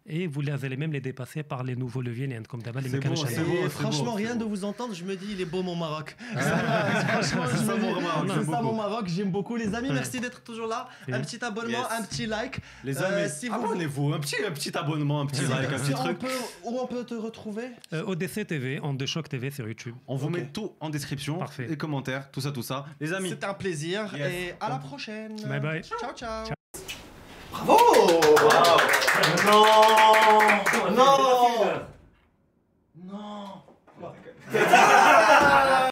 Et vous allez même les dépasser par les nouveaux leviers. Les comme les bon, bon, Franchement, rien de vous entendre, je me dis, il est beau mon Maroc. Franchement, c'est ça mon Maroc. J'aime beaucoup les amis. Merci d'être toujours là. Un petit abonnement, un petit like. Les euh, amis, Abonnez-vous, un petit, un petit abonnement, un petit like, un petit truc. où on peut te retrouver euh, ODC TV, en deux chocs TV sur YouTube. On vous met tout en description, Parfait. les commentaires, tout ça, tout ça. Les amis. C'était un plaisir et à la prochaine. Bye bye. ciao. ciao. ciao. Bravo wow. Non Non Non